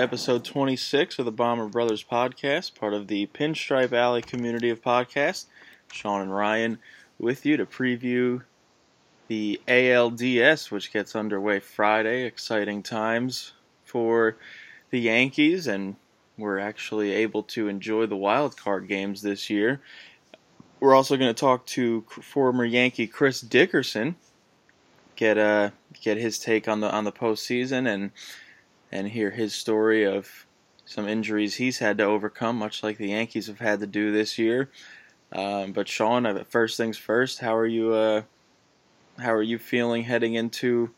Episode 26 of the Bomber Brothers podcast, part of the Pinstripe Alley community of podcasts. Sean and Ryan with you to preview the ALDS, which gets underway Friday. Exciting times for the Yankees, and we're actually able to enjoy the wild card games this year. We're also going to talk to former Yankee Chris Dickerson, get uh get his take on the on the postseason and and hear his story of some injuries he's had to overcome, much like the Yankees have had to do this year. Um, but Sean, uh, first things first, how are you? Uh, how are you feeling heading into?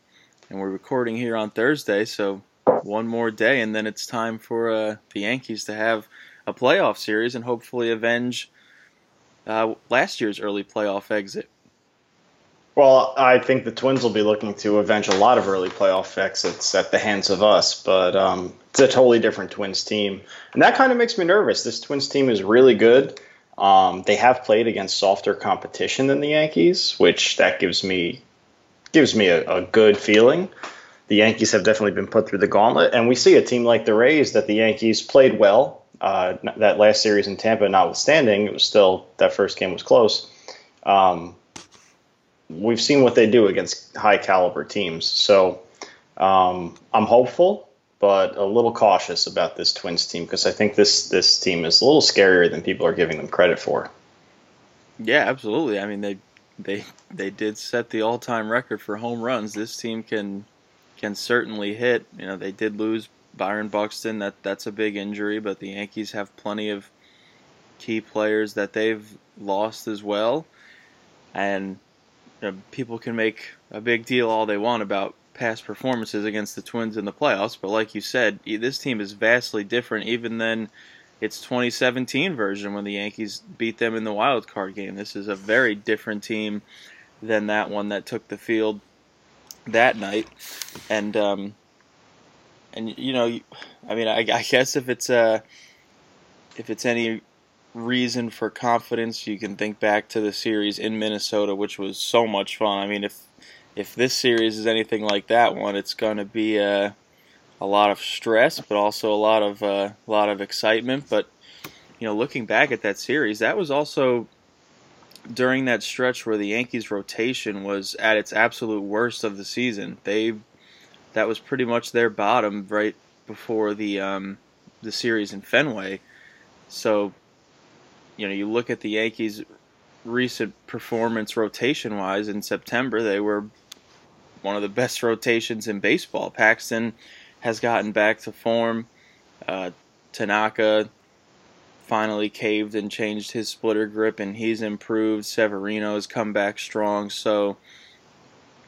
And we're recording here on Thursday, so one more day, and then it's time for uh, the Yankees to have a playoff series and hopefully avenge uh, last year's early playoff exit. Well, I think the Twins will be looking to avenge a lot of early playoff exits at the hands of us, but um, it's a totally different Twins team. And that kind of makes me nervous. This Twins team is really good. Um, they have played against softer competition than the Yankees, which that gives me gives me a, a good feeling. The Yankees have definitely been put through the gauntlet, and we see a team like the Rays that the Yankees played well. Uh, that last series in Tampa, notwithstanding, it was still that first game was close. Um, we've seen what they do against high caliber teams. So um, I'm hopeful, but a little cautious about this Twins team because I think this this team is a little scarier than people are giving them credit for. Yeah, absolutely. I mean, they they they did set the all-time record for home runs. This team can can certainly hit. You know, they did lose Byron Buxton. That that's a big injury, but the Yankees have plenty of key players that they've lost as well. And you know, people can make a big deal all they want about past performances against the Twins in the playoffs, but like you said, this team is vastly different even than its 2017 version when the Yankees beat them in the wild card game. This is a very different team than that one that took the field that night, and um, and you know, I mean, I, I guess if it's uh, if it's any reason for confidence, you can think back to the series in Minnesota, which was so much fun. I mean, if if this series is anything like that one, it's going to be uh, a lot of stress, but also a lot of uh, a lot of excitement. But you know, looking back at that series, that was also during that stretch where the Yankees' rotation was at its absolute worst of the season. They that was pretty much their bottom right before the um, the series in Fenway. So, you know, you look at the Yankees' recent performance rotation wise in September, they were one of the best rotations in baseball. Paxton has gotten back to form. Uh, Tanaka finally caved and changed his splitter grip, and he's improved. Severino has come back strong. So,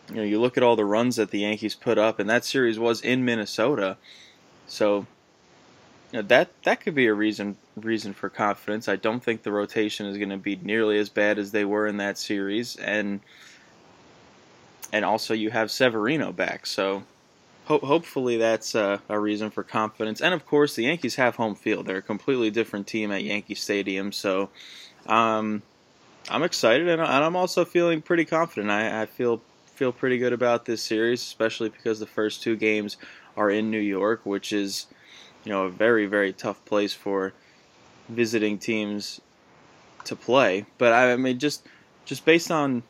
you know, you look at all the runs that the Yankees put up, and that series was in Minnesota. So, that that could be a reason reason for confidence. I don't think the rotation is going to be nearly as bad as they were in that series, and and also you have Severino back, so ho- hopefully that's uh, a reason for confidence. And of course, the Yankees have home field; they're a completely different team at Yankee Stadium, so um, I'm excited, and, and I'm also feeling pretty confident. I, I feel feel pretty good about this series, especially because the first two games are in New York, which is you know a very very tough place for visiting teams to play. But I mean, just just based on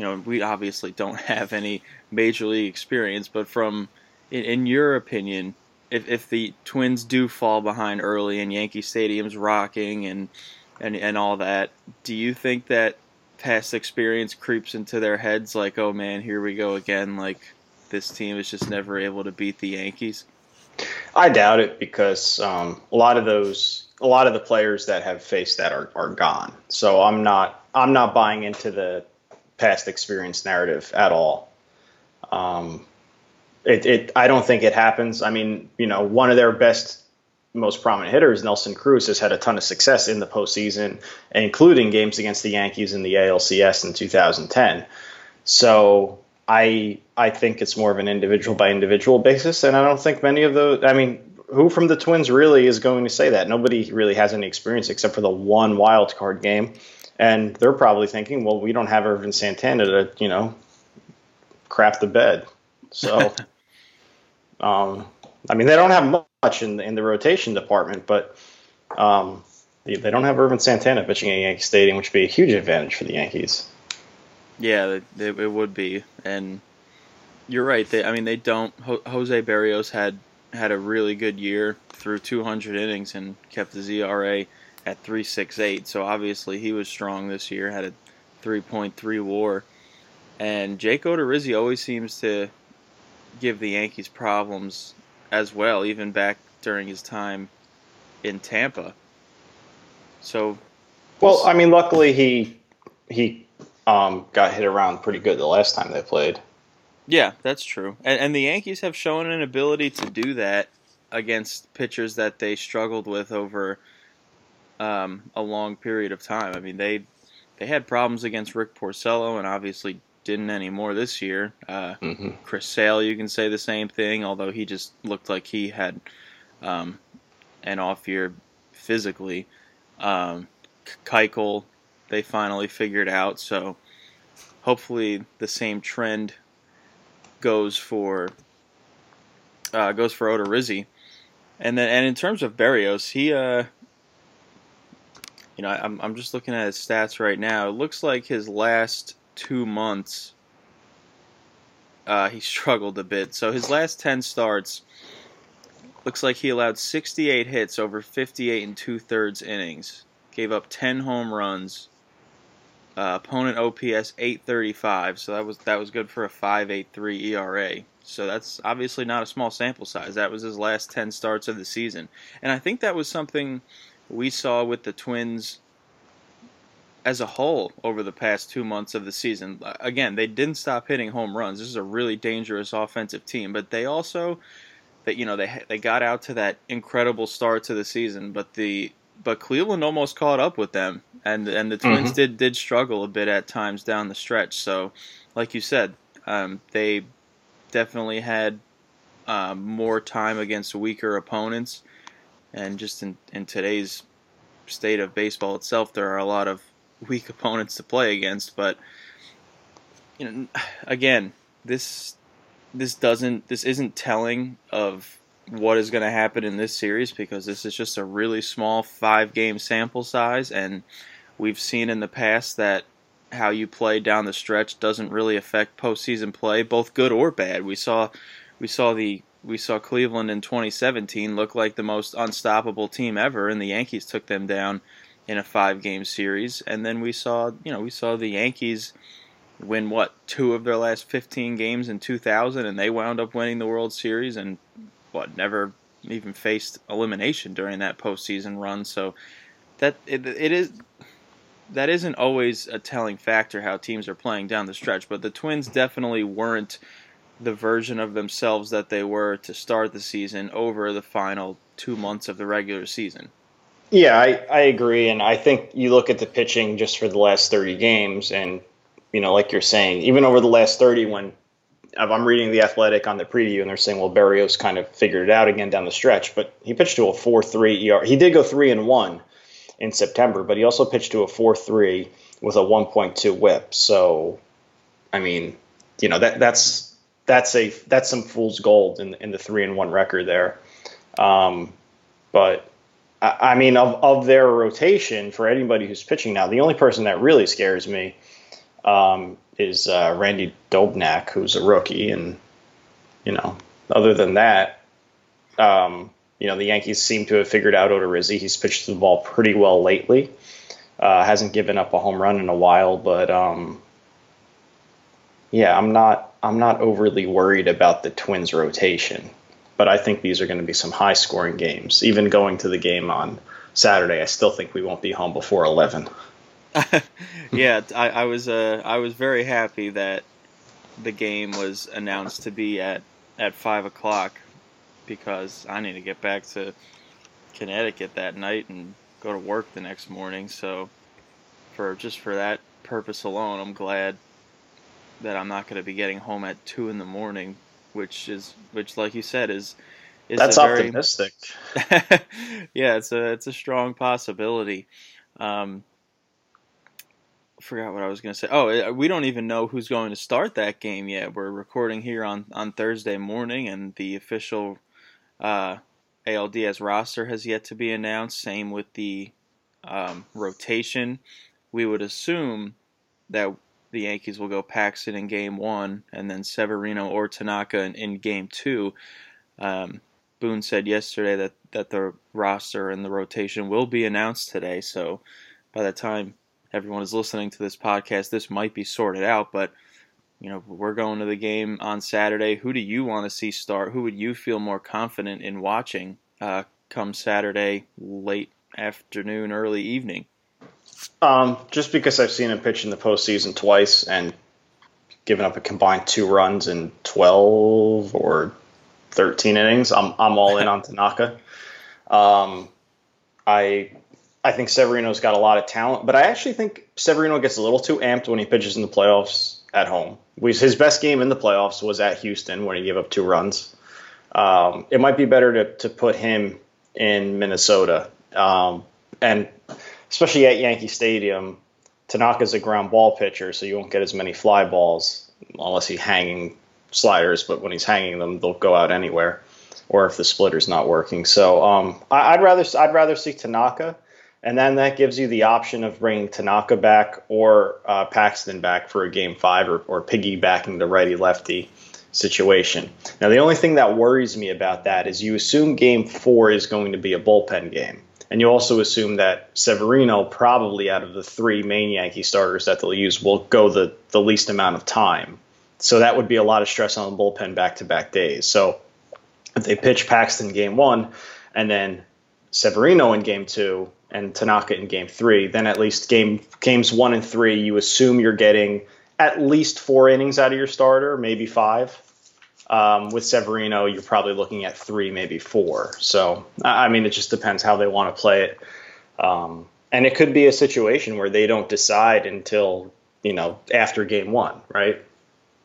you know, we obviously don't have any major league experience, but from in, in your opinion, if if the Twins do fall behind early and Yankee Stadium's rocking and and and all that, do you think that past experience creeps into their heads like, oh man, here we go again, like this team is just never able to beat the Yankees? I doubt it because um, a lot of those, a lot of the players that have faced that are, are gone. So I'm not, I'm not buying into the past experience narrative at all. Um, it, it, I don't think it happens. I mean, you know, one of their best, most prominent hitters, Nelson Cruz, has had a ton of success in the postseason, including games against the Yankees in the ALCS in 2010. So I I think it's more of an individual by individual basis, and I don't think many of those. I mean, who from the Twins really is going to say that? Nobody really has any experience except for the one wild card game, and they're probably thinking, well, we don't have Ervin Santana to you know crap the bed, so. um, I mean, they don't have much in the, in the rotation department, but um, they, they don't have Ervin Santana pitching at Yankee Stadium, which would be a huge advantage for the Yankees. Yeah, it, it would be, and you're right. They, I mean, they don't. Jose Berrios had had a really good year through 200 innings and kept the ERA at 3.68. So obviously he was strong this year. Had a 3.3 WAR, and Jake Odorizzi always seems to give the Yankees problems as well, even back during his time in Tampa. So, well, I mean, luckily he he um, got hit around pretty good the last time they played. Yeah, that's true. And, and the Yankees have shown an ability to do that against pitchers that they struggled with over um, a long period of time. I mean, they they had problems against Rick Porcello, and obviously didn't anymore this year. Uh, mm-hmm. Chris Sale, you can say the same thing, although he just looked like he had um, an off year physically. Um, Keuchel, they finally figured out. So hopefully the same trend goes for uh, goes for Odorizzi. And then and in terms of Berrios, he uh you know, I'm I'm just looking at his stats right now. It looks like his last two months uh, he struggled a bit. So his last ten starts looks like he allowed 68 hits over 58 and two thirds innings, gave up 10 home runs, uh, opponent OPS 835, so that was that was good for a 5.83 ERA. So that's obviously not a small sample size. That was his last 10 starts of the season, and I think that was something we saw with the Twins as a whole over the past two months of the season. Again, they didn't stop hitting home runs. This is a really dangerous offensive team, but they also that you know they they got out to that incredible start to the season, but the but Cleveland almost caught up with them, and and the Twins mm-hmm. did did struggle a bit at times down the stretch. So, like you said, um, they definitely had um, more time against weaker opponents, and just in in today's state of baseball itself, there are a lot of weak opponents to play against. But you know, again, this this doesn't this isn't telling of what is going to happen in this series because this is just a really small five game sample size and we've seen in the past that how you play down the stretch doesn't really affect postseason play both good or bad. We saw we saw the we saw Cleveland in 2017 look like the most unstoppable team ever and the Yankees took them down in a five game series. And then we saw you know we saw the Yankees win what two of their last 15 games in 2000 and they wound up winning the World Series and what never even faced elimination during that postseason run. So that it, it is that isn't always a telling factor how teams are playing down the stretch, but the Twins definitely weren't the version of themselves that they were to start the season over the final two months of the regular season. Yeah, I, I agree. And I think you look at the pitching just for the last 30 games, and, you know, like you're saying, even over the last 30, when I'm reading the Athletic on the preview, and they're saying, well, Berrios kind of figured it out again down the stretch, but he pitched to a 4-3 ER. He did go three and one in September, but he also pitched to a four three with a 1.2 WHIP. So, I mean, you know that that's that's a that's some fool's gold in in the three and one record there. Um, but I, I mean, of of their rotation for anybody who's pitching now, the only person that really scares me um, is uh, Randy Dobnak, who's a rookie, and you know, other than that, um, you know, the Yankees seem to have figured out Odorizzi. He's pitched the ball pretty well lately. Uh, hasn't given up a home run in a while, but um, yeah, I'm not I'm not overly worried about the Twins rotation. But I think these are going to be some high scoring games. Even going to the game on Saturday, I still think we won't be home before 11. yeah, I, I was uh, I was very happy that the game was announced to be at at five o'clock because I need to get back to Connecticut that night and go to work the next morning. So for just for that purpose alone, I'm glad that I'm not going to be getting home at two in the morning, which is which, like you said, is is That's a very, optimistic. yeah, it's a it's a strong possibility. Um, forgot what I was going to say. Oh, we don't even know who's going to start that game yet. We're recording here on on Thursday morning, and the official uh, ALDS roster has yet to be announced. Same with the um, rotation. We would assume that the Yankees will go Paxton in game one, and then Severino or Tanaka in, in game two. Um, Boone said yesterday that, that the roster and the rotation will be announced today. So by the time everyone is listening to this podcast, this might be sorted out. But you know, we're going to the game on Saturday. Who do you want to see start? Who would you feel more confident in watching uh, come Saturday late afternoon, early evening? Um, just because I've seen him pitch in the postseason twice and given up a combined two runs in 12 or 13 innings, I'm, I'm all in on Tanaka. Um, I I think Severino's got a lot of talent, but I actually think Severino gets a little too amped when he pitches in the playoffs at home. His best game in the playoffs was at Houston when he gave up two runs. Um, it might be better to, to put him in Minnesota. Um, and especially at Yankee Stadium, Tanaka's a ground ball pitcher, so you won't get as many fly balls unless he's hanging sliders. But when he's hanging them, they'll go out anywhere, or if the splitter's not working. So um, I, would rather I'd rather see Tanaka, and then that gives you the option of bringing Tanaka back or uh, Paxton back for a game five, or, or piggybacking the righty lefty situation. Now the only thing that worries me about that is you assume game four is going to be a bullpen game. And you also assume that Severino, probably out of the three main Yankee starters that they'll use, will go the, the least amount of time. So that would be a lot of stress on the bullpen back to back days. So if they pitch Paxton game one and then Severino in game two and Tanaka in game three, then at least game games one and three, you assume you're getting at least four innings out of your starter, maybe five. Um, with Severino, you're probably looking at three, maybe four. So, I mean, it just depends how they want to play it. Um, and it could be a situation where they don't decide until, you know, after game one, right?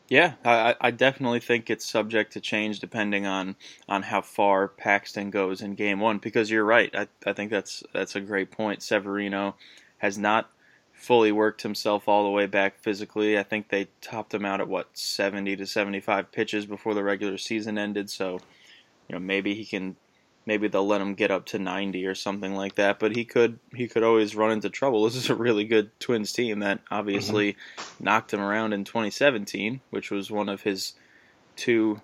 Yeah, I, I definitely think it's subject to change depending on, on how far Paxton goes in game one. Because you're right, I, I think that's that's a great point. Severino has not fully worked himself all the way back physically. I think they topped him out at what 70 to 75 pitches before the regular season ended. So, you know, maybe he can, maybe they'll let him get up to 90 or something like that. But he could, he could always run into trouble. This is a really good Twins team that obviously mm-hmm. knocked him around in 2017, which was one of his two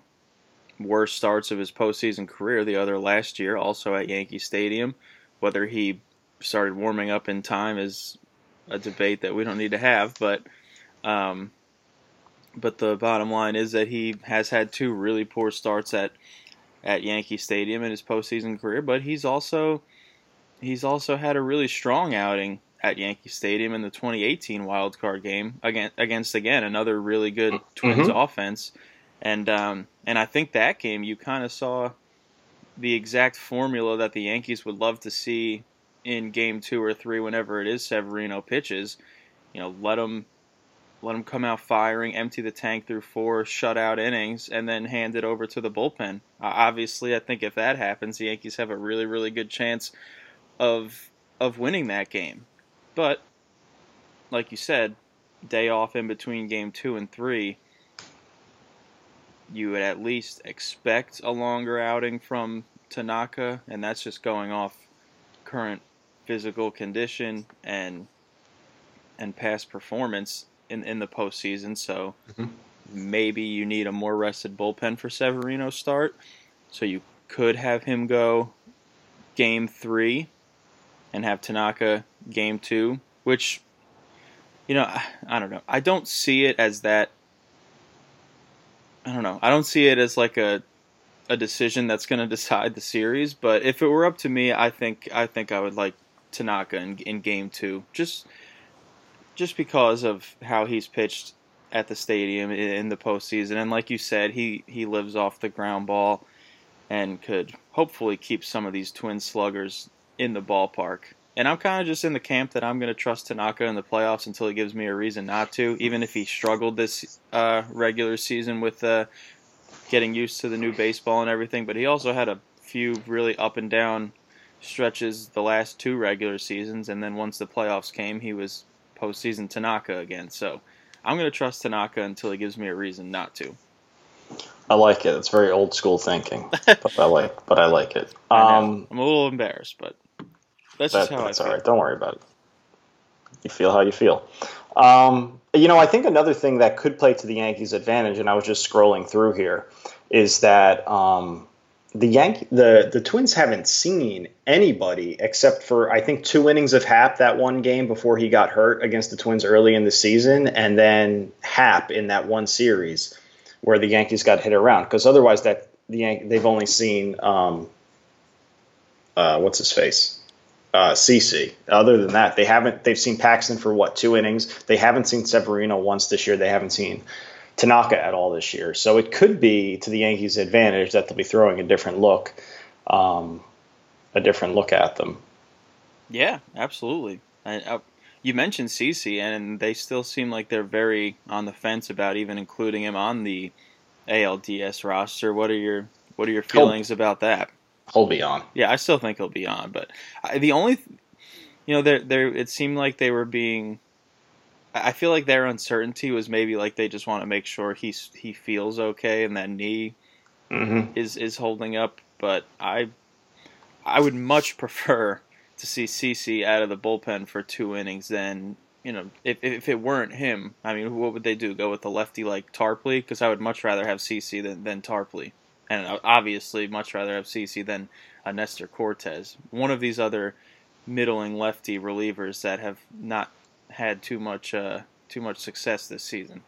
worst starts of his postseason career. The other last year, also at Yankee Stadium. Whether he started warming up in time is a debate that we don't need to have, but um, but the bottom line is that he has had two really poor starts at at Yankee Stadium in his postseason career, but he's also he's also had a really strong outing at Yankee Stadium in the 2018 wild card game against against again another really good Twins mm-hmm. offense, and um, and I think that game you kind of saw the exact formula that the Yankees would love to see in game two or three, whenever it is Severino pitches, you know, let him let him come out firing, empty the tank through four shutout innings, and then hand it over to the bullpen. Uh, obviously, I think if that happens, the Yankees have a really, really good chance of of winning that game. But like you said, day off in between game 2 and 3, you would at least expect a longer outing from Tanaka and that's just going off current physical condition and and past performance in in the postseason. So Mhm. maybe you need a more rested bullpen for Severino start. So you could have him go game three and have Tanaka game two, which you know I, I don't know. I don't see it as that. I don't know. I don't see it as like a a decision that's going to decide the series. But if it were up to me, I think I think I would like Tanaka in, in game two, just just because of how he's pitched at the stadium in, the postseason, and like you said, he he lives off the ground ball and could hopefully keep some of these twin sluggers in the ballpark. And I'm kind of just in the camp that I'm going to trust Tanaka in the playoffs until he gives me a reason not to, even if he struggled this uh, regular season with uh, getting used to the new baseball and everything. But he also had a few really up and down stretches the last two regular seasons, and then once the playoffs came, he was postseason Tanaka again. So I'm going to trust Tanaka until he gives me a reason not to. I like it. It's very old school thinking, but I like, but I like it. I. Um, I'm a little embarrassed, but that's that, just how that's I all feel. right. Don't worry about it. You feel how you feel. Um, you know, I think another thing that could play to the Yankees' advantage, and I was just scrolling through here, is that um, the Yankee, the the Twins haven't seen anybody except for I think two innings of Hap that one game before he got hurt against the Twins early in the season, and then Hap in that one series where the Yankees got hit around. Because otherwise, that the Yan- they've only seen um, uh, what's his face uh, CC. Other than that, they haven't. They've seen Paxton for what two innings. They haven't seen Severino once this year. They haven't seen Tanaka at all this year. So it could be to the Yankees' advantage that they'll be throwing a different look, um, a different look at them. Yeah, absolutely. I, I, you mentioned CC, and they still seem like they're very on the fence about even including him on the ALDS roster. What are your What are your feelings about that? He'll be on. Yeah, I still think he'll be on, but I, the only, th- you know, there there it seemed like they were being. I feel like their uncertainty was maybe like they just want to make sure he's he feels okay and that knee hmm is is holding up. But I, I would much prefer to see CC out of the bullpen for two innings than you know if if it weren't him. I mean, what would they do? Go with the lefty like Tarpley? Because I would much rather have CC than than Tarpley, and obviously much rather have CC than a Nestor Cortes. One of these other middling lefty relievers that have not had too much uh, too much success this season.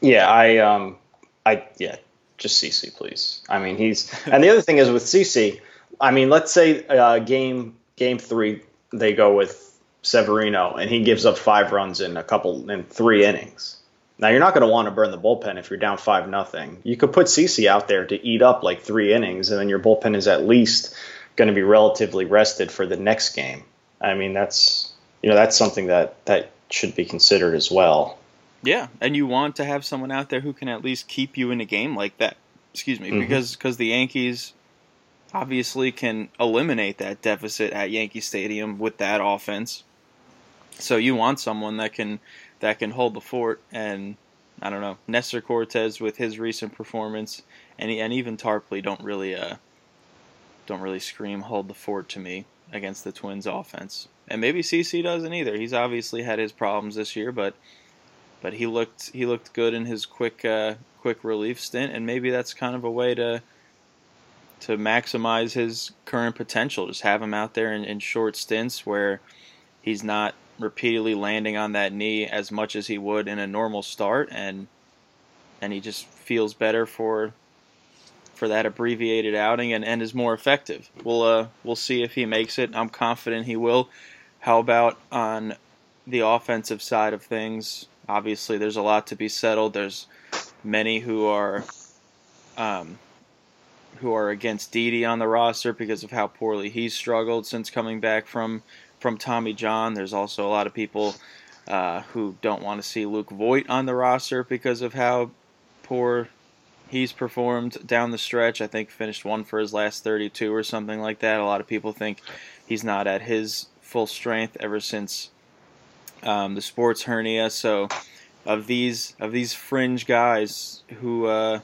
Yeah, I um, I yeah, just CC, please. I mean, he's and the other thing is with CC. I mean, let's say uh, game game three they go with Severino and he gives up five runs in a couple in three innings. Now you're not going to want to burn the bullpen if you're down five nothing. You could put CC out there to eat up like three innings, and then your bullpen is at least going to be relatively rested for the next game. I mean, that's you know that's something that that should be considered as well. Yeah, and you want to have someone out there who can at least keep you in a game like that. Excuse me, Mhm. because because the Yankees obviously can eliminate that deficit at Yankee Stadium with that offense. So you want someone that can that can hold the fort, and I don't know Nestor Cortes with his recent performance, and and even Tarpley don't really uh don't really scream hold the fort to me against the Twins offense, and maybe CC doesn't either. He's obviously had his problems this year, but but he looked he looked good in his quick uh, quick relief stint, and maybe that's kind of a way to to maximize his current potential. Just have him out there in, in short stints where he's not repeatedly landing on that knee as much as he would in a normal start, and and he just feels better for for that abbreviated outing and, and is more effective. We'll uh, we'll see if he makes it. I'm confident he will. How about on the offensive side of things? Obviously, there's a lot to be settled. There's many who are um, who are against Didi on the roster because of how poorly he's struggled since coming back from from Tommy John. There's also a lot of people uh, who don't want to see Luke Voit on the roster because of how poor he's performed down the stretch. I think finished one for his last 32 or something like that. A lot of people think he's not at his full strength ever since um, the sports hernia. So, of these of these fringe guys, who uh,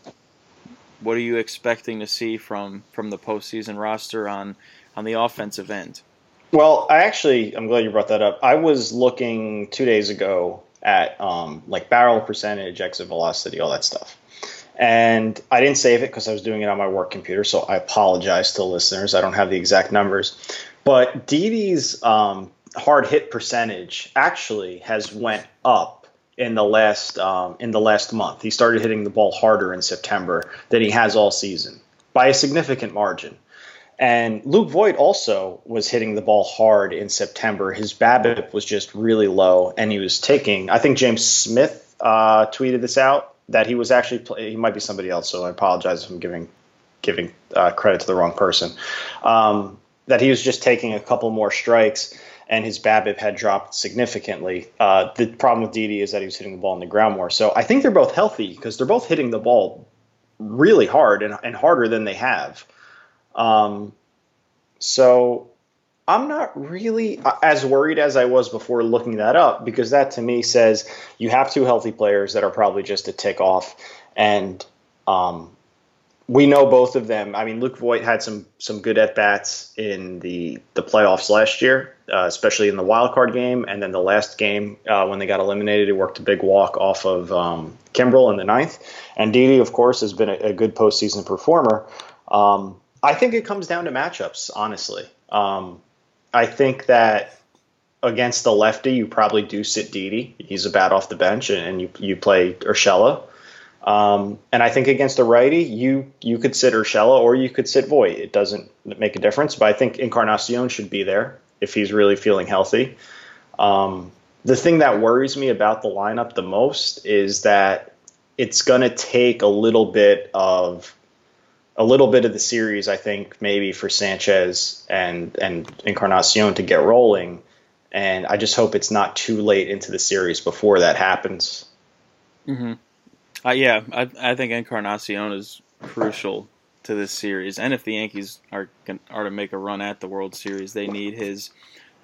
what are you expecting to see from from the postseason roster on on the offensive end? Well, I actually, I'm glad you brought that up. I was looking two days ago at um, like barrel percentage, exit velocity, all that stuff. And I didn't save it because I was doing it on my work computer, so I apologize to listeners. I don't have the exact numbers, but Didi's um, hard hit percentage actually has went up in the last um, in the last month. He started hitting the ball harder in September than he has all season by a significant margin. And Luke Voit also was hitting the ball hard in September. His BABIP was just really low, and he was taking. I think James Smith uh, tweeted this out that he was actually. Play, he might be somebody else, so I apologize if I'm giving giving uh, credit to the wrong person. Um, that he was just taking a couple more strikes, and his BABIP had dropped significantly. Uh, the problem with Didi is that he was hitting the ball on the ground more. So I think they're both healthy because they're both hitting the ball really hard and, and harder than they have. Um, so I'm not really as worried as I was before looking that up because that to me says you have two healthy players that are probably just a tick off, and um, we know both of them. I mean, Luke Voit had some some good at bats in the the playoffs last year, uh, especially in the wild card game, and then the last game uh, when they got eliminated, he worked a big walk off of um, Kimbrel in the ninth. And Didi, of course, has been a, a good postseason performer. Um, I think it comes down to matchups, honestly. Um, I think that against the lefty, you probably do sit Didi. He's a bat off the bench, and, and you you play Urshela. Um, and I think against a righty, you you could sit Urshela or you could sit Voit. It doesn't make a difference, but I think Encarnacion should be there if he's really feeling healthy. Um, the thing that worries me about the lineup the most is that it's going to take a little bit of a little bit of the series, I think, maybe for Sanchez and and Encarnacion to get rolling. And I just hope it's not too late into the series before that happens. Mm-hmm. Uh, yeah, I, I think Encarnacion is crucial to this series, and if the Yankees are are to make a run at the World Series, they need his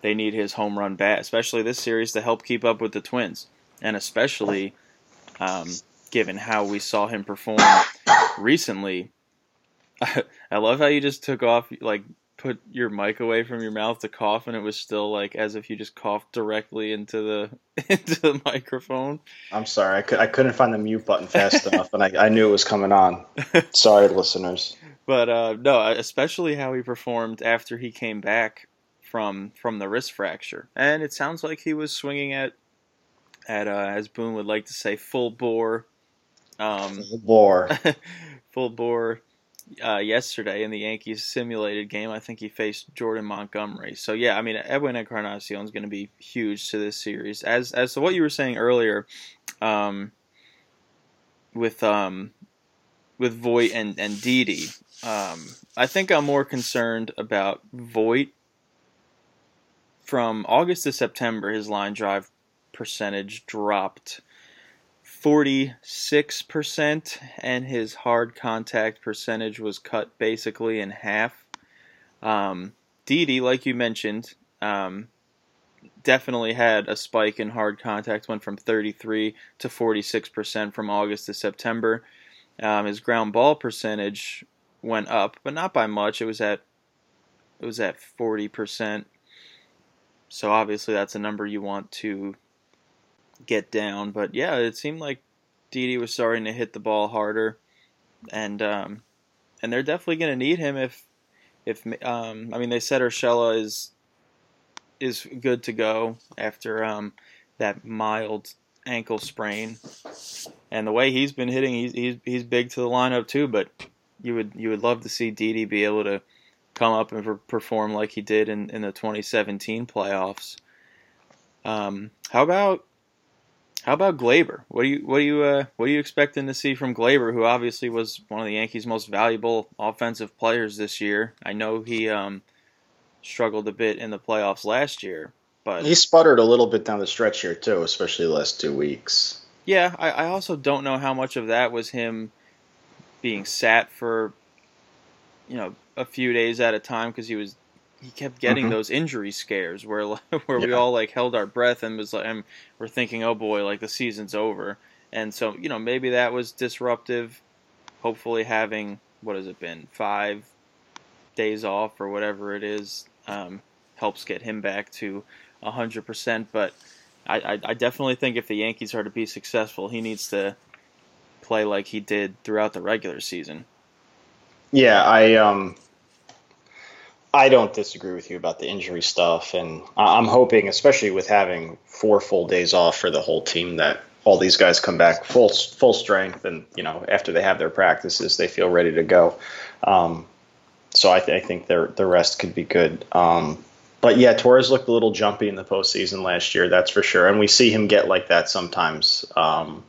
they need his home run bat, especially this series, to help keep up with the Twins, and especially um, given how we saw him perform recently. I love how you just took off, like, put your mic away from your mouth to cough, and it was still like as if you just coughed directly into the into the microphone. I'm sorry, I, could, I couldn't find the mute button fast enough, and I, I knew it was coming on. Sorry, listeners. But uh, no, especially how he performed after he came back from from the wrist fracture, and it sounds like he was swinging at at uh, as Boone would like to say full bore. Um, full bore. full bore uh, yesterday in the Yankees simulated game. I think he faced Jordan Montgomery. So yeah, I mean Edwin Encarnacion is going to be huge to this series. As as to what you were saying earlier, um, with um, with Voit and and Didi, um, I think I'm more concerned about Voit. From August to September, his line drive percentage dropped 46%, and his hard contact percentage was cut basically in half. Um, Didi, like you mentioned, um, definitely had a spike in hard contact, went from 33 to 46% from August to September. Um, his ground ball percentage went up, but not by much. It was at it was at 40%. So obviously that's a number you want to get down. But yeah, it seemed like Didi was starting to hit the ball harder, and um, and they're definitely going to need him if if um, I mean they said Urshela is is good to go after um, that mild ankle sprain, and the way he's been hitting, he's he's he's big to the lineup too. But you would you would love to see Didi be able to come up and perform like he did in, in the 2017 playoffs. Um, how about how about Gleyber? What do you what do you uh, what are you expecting to see from Gleyber, who obviously was one of the Yankees' most valuable offensive players this year? I know he um, struggled a bit in the playoffs last year, but he sputtered a little bit down the stretch here too, especially the last two weeks. Yeah, I, I also don't know how much of that was him being sat for you know a few days at a time because he was he kept getting Mhm. those injury scares where where we all like held our breath and was like, and we're thinking, oh boy, like the season's over. And so you know maybe that was disruptive. Hopefully, having what has it been five days off or whatever it is um, helps get him back to hundred percent. But I, I, I definitely think if the Yankees are to be successful, he needs to play like he did throughout the regular season. Yeah, I um, I don't disagree with you about the injury stuff, and I'm hoping, especially with having four full days off for the whole team, that all these guys come back full full strength, and you know, after they have their practices, they feel ready to go. Um, so I, th- I think their the rest could be good. Um, but yeah, Torres looked a little jumpy in the postseason last year, that's for sure, and we see him get like that sometimes. Um,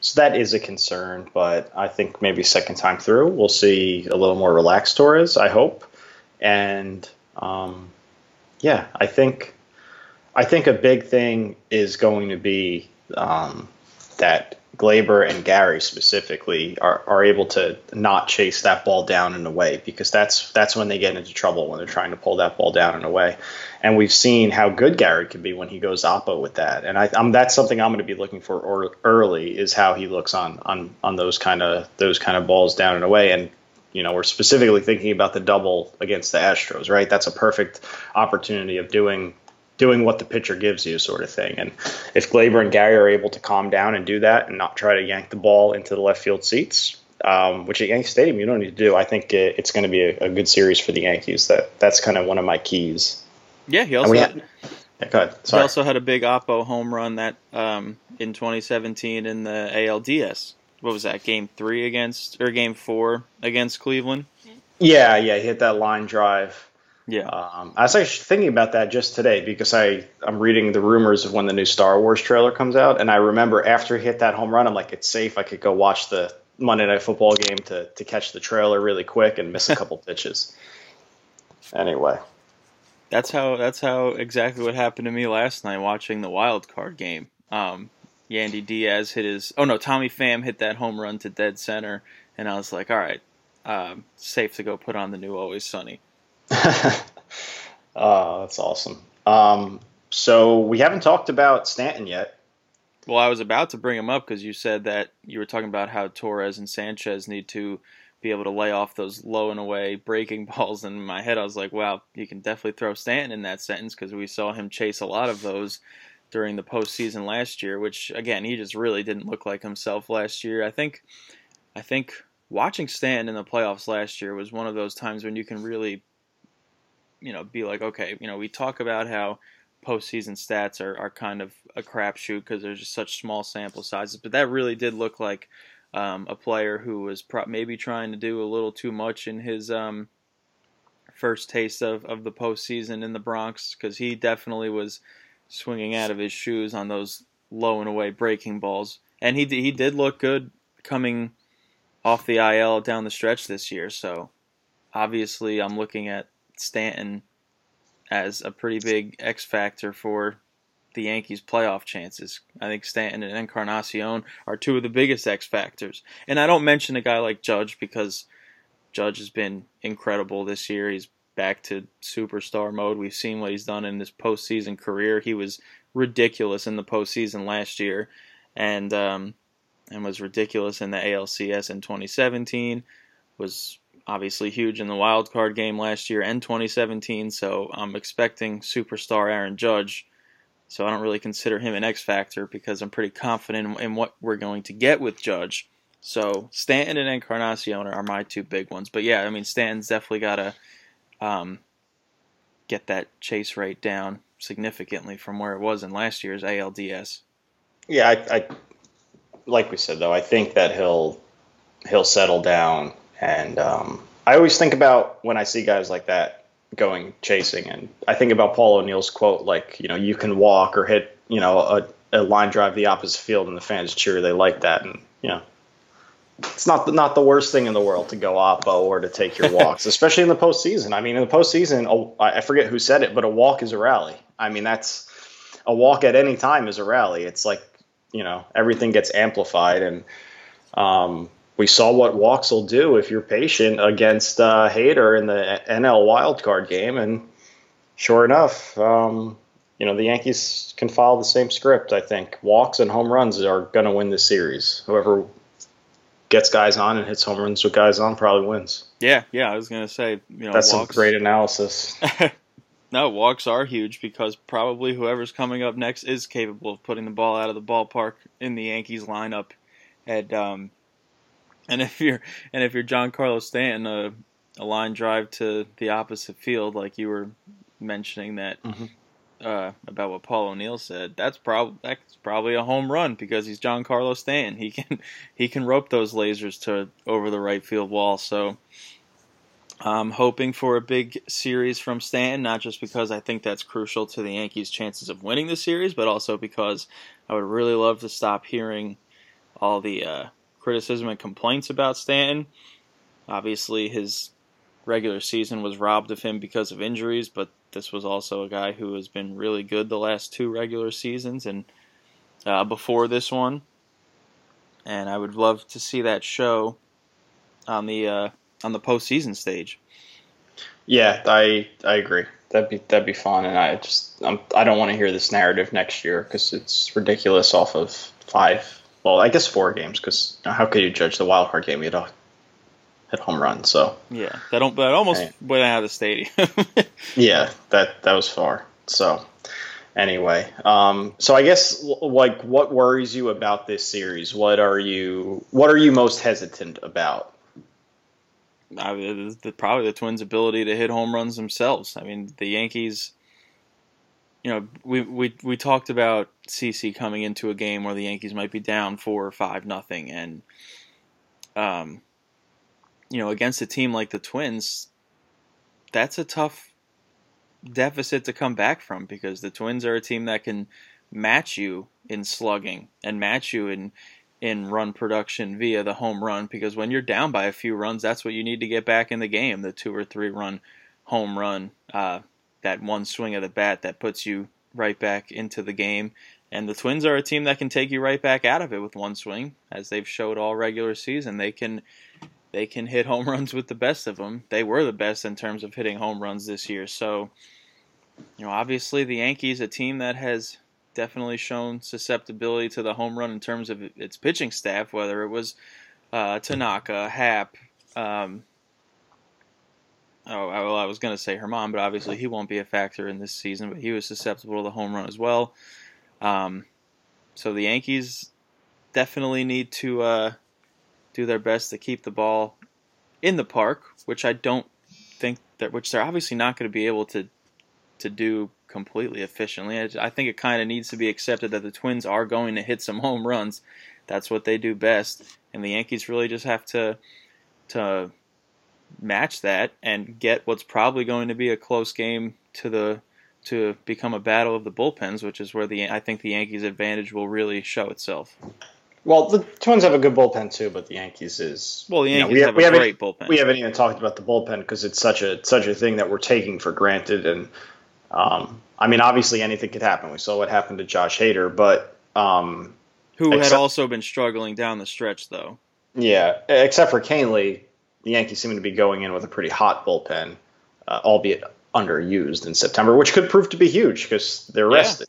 so that is a concern, but I think maybe second time through, we'll see a little more relaxed Torres. I hope, and um, yeah, I think I think a big thing is going to be um, that Gleyber and Gary specifically are, are able to not chase that ball down and away because that's that's when they get into trouble when they're trying to pull that ball down and away. And we've seen how good Gary can be when he goes oppo with that. And I, I'm, that's something I'm going to be looking for or, early is how he looks on on on those kind of those kind of balls down and away. And you know, we're specifically thinking about the double against the Astros, right? That's a perfect opportunity of doing doing what the pitcher gives you, sort of thing. And if Gleyber and Gary are able to calm down and do that and not try to yank the ball into the left field seats, um, which at Yankee Stadium you don't need to do, I think it, it's going to be a, a good series for the Yankees. That that's kind of one of my keys. Yeah, he also had, yeah, go ahead. he also had a big Oppo home run that um, in 2017 in the ALDS. What was that? Game three against or game four against Cleveland? yeah, yeah, he hit that line drive. Yeah, Um, I was actually thinking about that just today because I I'm reading the rumors of when the new Star Wars trailer comes out, and I remember after he hit that home run, I'm like, it's safe. I could go watch the Monday Night Football game to to catch the trailer really quick and miss a couple pitches. Anyway, that's how that's how exactly what happened to me last night watching the wild card game. Um, Yandy Diaz hit his oh no Tommy Pham hit that home run to dead center, and I was like, all right, um, safe to go put on the new Always Sunny. oh, that's awesome. Um, so we haven't talked about Stanton yet. Well, I was about to bring him up because you said that you were talking about how Torres and Sanchez need to be able to lay off those low and away breaking balls. And in my head, I was like, wow, you can definitely throw Stanton in that sentence because we saw him chase a lot of those during the postseason last year. Which again, he just really didn't look like himself last year. I think, I think watching Stanton in the playoffs last year was one of those times when you can really, you know, be like, okay, you know, we talk about how postseason stats are, are kind of a crapshoot because there's just such small sample sizes. But that really did look like um, a player who was pro- maybe trying to do a little too much in his um, first taste of, of the postseason in the Bronx because he definitely was swinging out of his shoes on those low and away breaking balls. And he, he did look good coming off the IL down the stretch this year. So obviously, I'm looking at Stanton as a pretty big X factor for the Yankees' playoff chances. I think Stanton and Encarnacion are two of the biggest X factors. And I don't mention a guy like Judge because Judge has been incredible this year. He's back to superstar mode. We've seen what he's done in his postseason career. He was ridiculous in the postseason last year, and um, and was ridiculous in the ALCS in 2017. Was obviously huge in the wild card game last year and 2017. So I'm expecting superstar Aaron Judge. So I don't really consider him an X factor because I'm pretty confident in, what we're going to get with Judge. So Stanton and Encarnacion are my two big ones. But yeah, I mean Stanton's definitely got to um, get that chase rate down significantly from where it was in last year's ALDS. Yeah, I, I like we said though, I think that he'll he'll settle down, and um, I always think about when I see guys like that going chasing, and I think about Paul O'Neill's quote, like you know, you can walk or hit you know a, a line drive the opposite field, and the fans cheer. They like that, and you know. It's not the, not the worst thing in the world to go oppo or to take your walks, especially in the postseason. I mean, in the postseason, a- I forget who said it, but a walk is a rally. I mean, that's a walk at any time is a rally. It's like you know everything gets amplified, and um, we saw what walks will do if you're patient against uh, Hader in the NL wildcard game, and sure enough, um, you know, the Yankees can follow the same script. I think walks and home runs are going to win this series. Whoever gets guys on and hits home runs with guys on probably wins. Yeah, yeah. I was gonna say, you know, That's walks, some great analysis. no, walks are huge because probably whoever's coming up next is capable of putting the ball out of the ballpark in the Yankees lineup, and um, and if you're and if you're Giancarlo Stanton, a, a line drive to the opposite field, like you were mentioning that Mhm. Uh, about what Paul O'Neill said, that's probably that's probably a home run because he's Giancarlo Stanton. He can he can rope those lasers to over the right field wall. So I'm hoping for a big series from Stanton, not just because I think that's crucial to the Yankees' chances of winning the series, but also because I would really love to stop hearing all the uh, criticism and complaints about Stanton. Obviously, his regular season was robbed of him because of injuries, but this was also a guy who has been really good the last two regular seasons and uh, before this one. And I would love to see that show on the uh, on the postseason stage. Yeah, I I agree. That'd be that'd be fun, and I just I'm, I don't want to hear this narrative next year because it's ridiculous. Off of five, well, I guess four games. Because how could you judge the wild card game? You a hit home run, so Yeah, that don't that almost Right. went out of the stadium. yeah, that that was far. So anyway, um, so I guess like what worries you about this series? What are you what are you most hesitant about? I mean, the, probably the Twins' ability to hit home runs themselves. I mean, the Yankees. You know, we we we talked about CC coming into a game where the Yankees might be down four or five nothing, and um, you know, against a team like the Twins, that's a tough deficit to come back from because the Twins are a team that can match you in slugging and match you in in run production via the home run because when you're down by a few runs, that's what you need to get back in the game. The two or three run home run, uh, that one swing of the bat that puts you right back into the game. And the Twins are a team that can take you right back out of it with one swing, as they've showed all regular season. They can they can hit home runs with the best of them. They were the best in terms of hitting home runs this year. So, you know, obviously the Yankees, a team that has definitely shown susceptibility to the home run in terms of its pitching staff, whether it was uh, Tanaka, Happ. Um, oh, well, I was going to say Germán, but obviously he won't be a factor in this season. But he was susceptible to the home run as well. Um, so the Yankees definitely need to uh, do their best to keep the ball in the park, which I don't think that which they're obviously not going to be able to to do completely efficiently. I, I think it kind of needs to be accepted that the Twins are going to hit some home runs. That's what they do best, and the Yankees really just have to to match that and get what's probably going to be a close game to the to become a battle of the bullpens, which is where the I think the Yankees' advantage will really show itself. Well, the Twins have a good bullpen too, but the Yankees is Well, the you know, Yankees we, have we a great bullpen. We haven't even talked about the bullpen because it's such a such a thing that we're taking for granted, and um, I mean, obviously anything could happen. We saw what happened to Josh Hader, but um, Who had also been struggling down the stretch, though. yeah, except for Kahnle, the Yankees seem to be going in with a pretty hot bullpen, uh, albeit underused in September, which could prove to be huge because they're rested.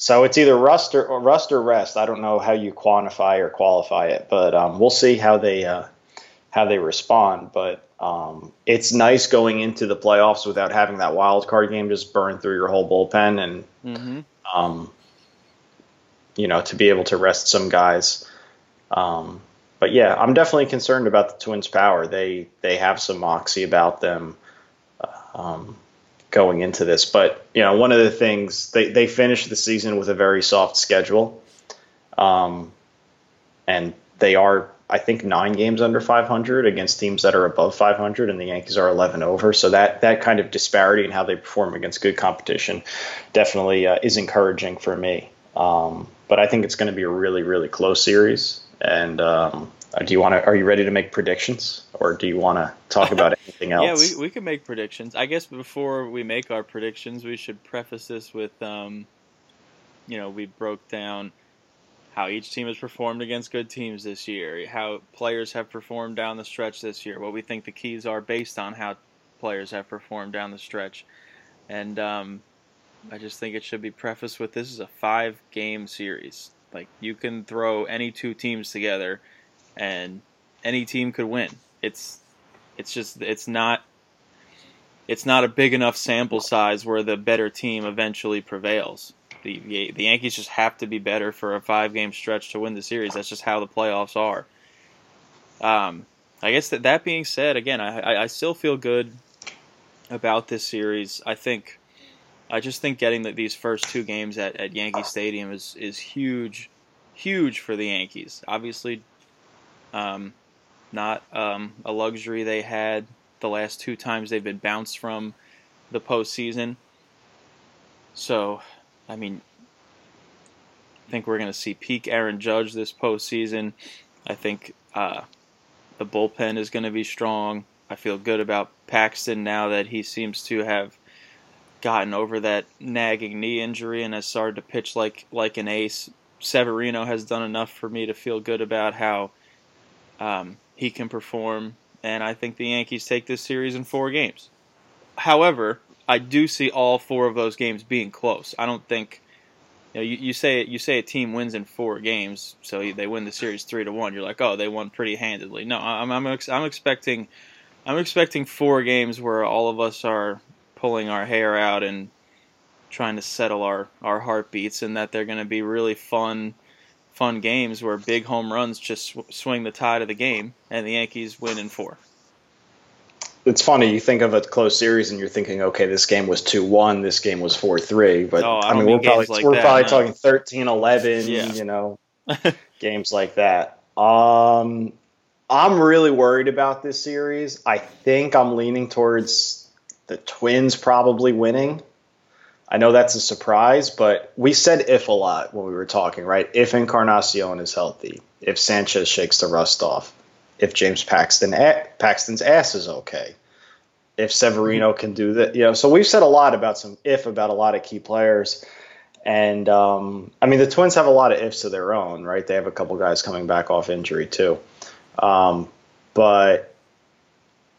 So it's either rust or, or rust or rest. I don't know how you quantify or qualify it, but um, we'll see how they uh, how they respond. But um, it's nice going into the playoffs without having that wild card game just burn through your whole bullpen and hmm um, you know, to be able to rest some guys. Um, but yeah, I'm definitely concerned about the Twins' power. They they have some moxie about them um, going into this. But you know, one of the things they they finished the season with a very soft schedule, um, and they are I think nine games under 500 against teams that are above 500, and the Yankees are 11 over. So that that kind of disparity in how they perform against good competition definitely uh, is encouraging for me. Um, but I think it's going to be a really really close series. And um, uh, do you want to? Are you ready to make predictions, or do you want to talk about anything else? Yeah, we, we can make predictions. I guess before we make our predictions, we should preface this with, um, you know, we broke down how each team has performed against good teams this year, how players have performed down the stretch this year, what we think the keys are based on how players have performed down the stretch. and um, I just think it should be prefaced with this is a five game series. Like you can throw any two teams together, and any team could win. It's it's just it's not it's not a big enough sample size where the better team eventually prevails. The the Yankees just have to be better for a five game stretch to win the series. That's just how the playoffs are. Um, I guess that that being said, again, I I still feel good about this series. I think I just think getting the, these first two games at, at Yankee Stadium is is huge, huge for the Yankees. Obviously, um, not um, a luxury they had the last two times they've been bounced from the postseason. So I mean, I think we're going to see peak Aaron Judge this postseason. I think uh, the bullpen is going to be strong. I feel good about Paxton now that he seems to have gotten over that nagging knee injury and has started to pitch like like an ace. Severino has done enough for me to feel good about how um, he can perform, and I think the Yankees take this series in four games. However, I do see all four of those games being close. I don't think you know you, you say you say a team wins in four games, so they win the series three to one. You're like, oh, they won pretty handedly. No, I'm I'm, I'm expecting I'm expecting four games where all of us are pulling our hair out and trying to settle our our heartbeats, and that they're going to be really fun fun games where big home runs just sw- swing the tide of the game, and the Yankees win in four it's funny you think of a close series and you're thinking okay this game was 2-1 this game was 4-3 but oh, I, I mean mean we're probably like we're that, probably no. talking 13-11 Yeah. you know games like that um i'm really worried about this series i think i'm leaning towards the twins probably winning i know that's a surprise but we said if a lot when we were talking right if encarnacion is healthy if sanchez shakes the rust off if James Paxton Paxton's ass is okay, if Severino can do that, you know. So we've said a lot about some if about a lot of key players, and um, I mean the Twins have a lot of ifs of their own, right? They have a couple guys coming back off injury too, um, but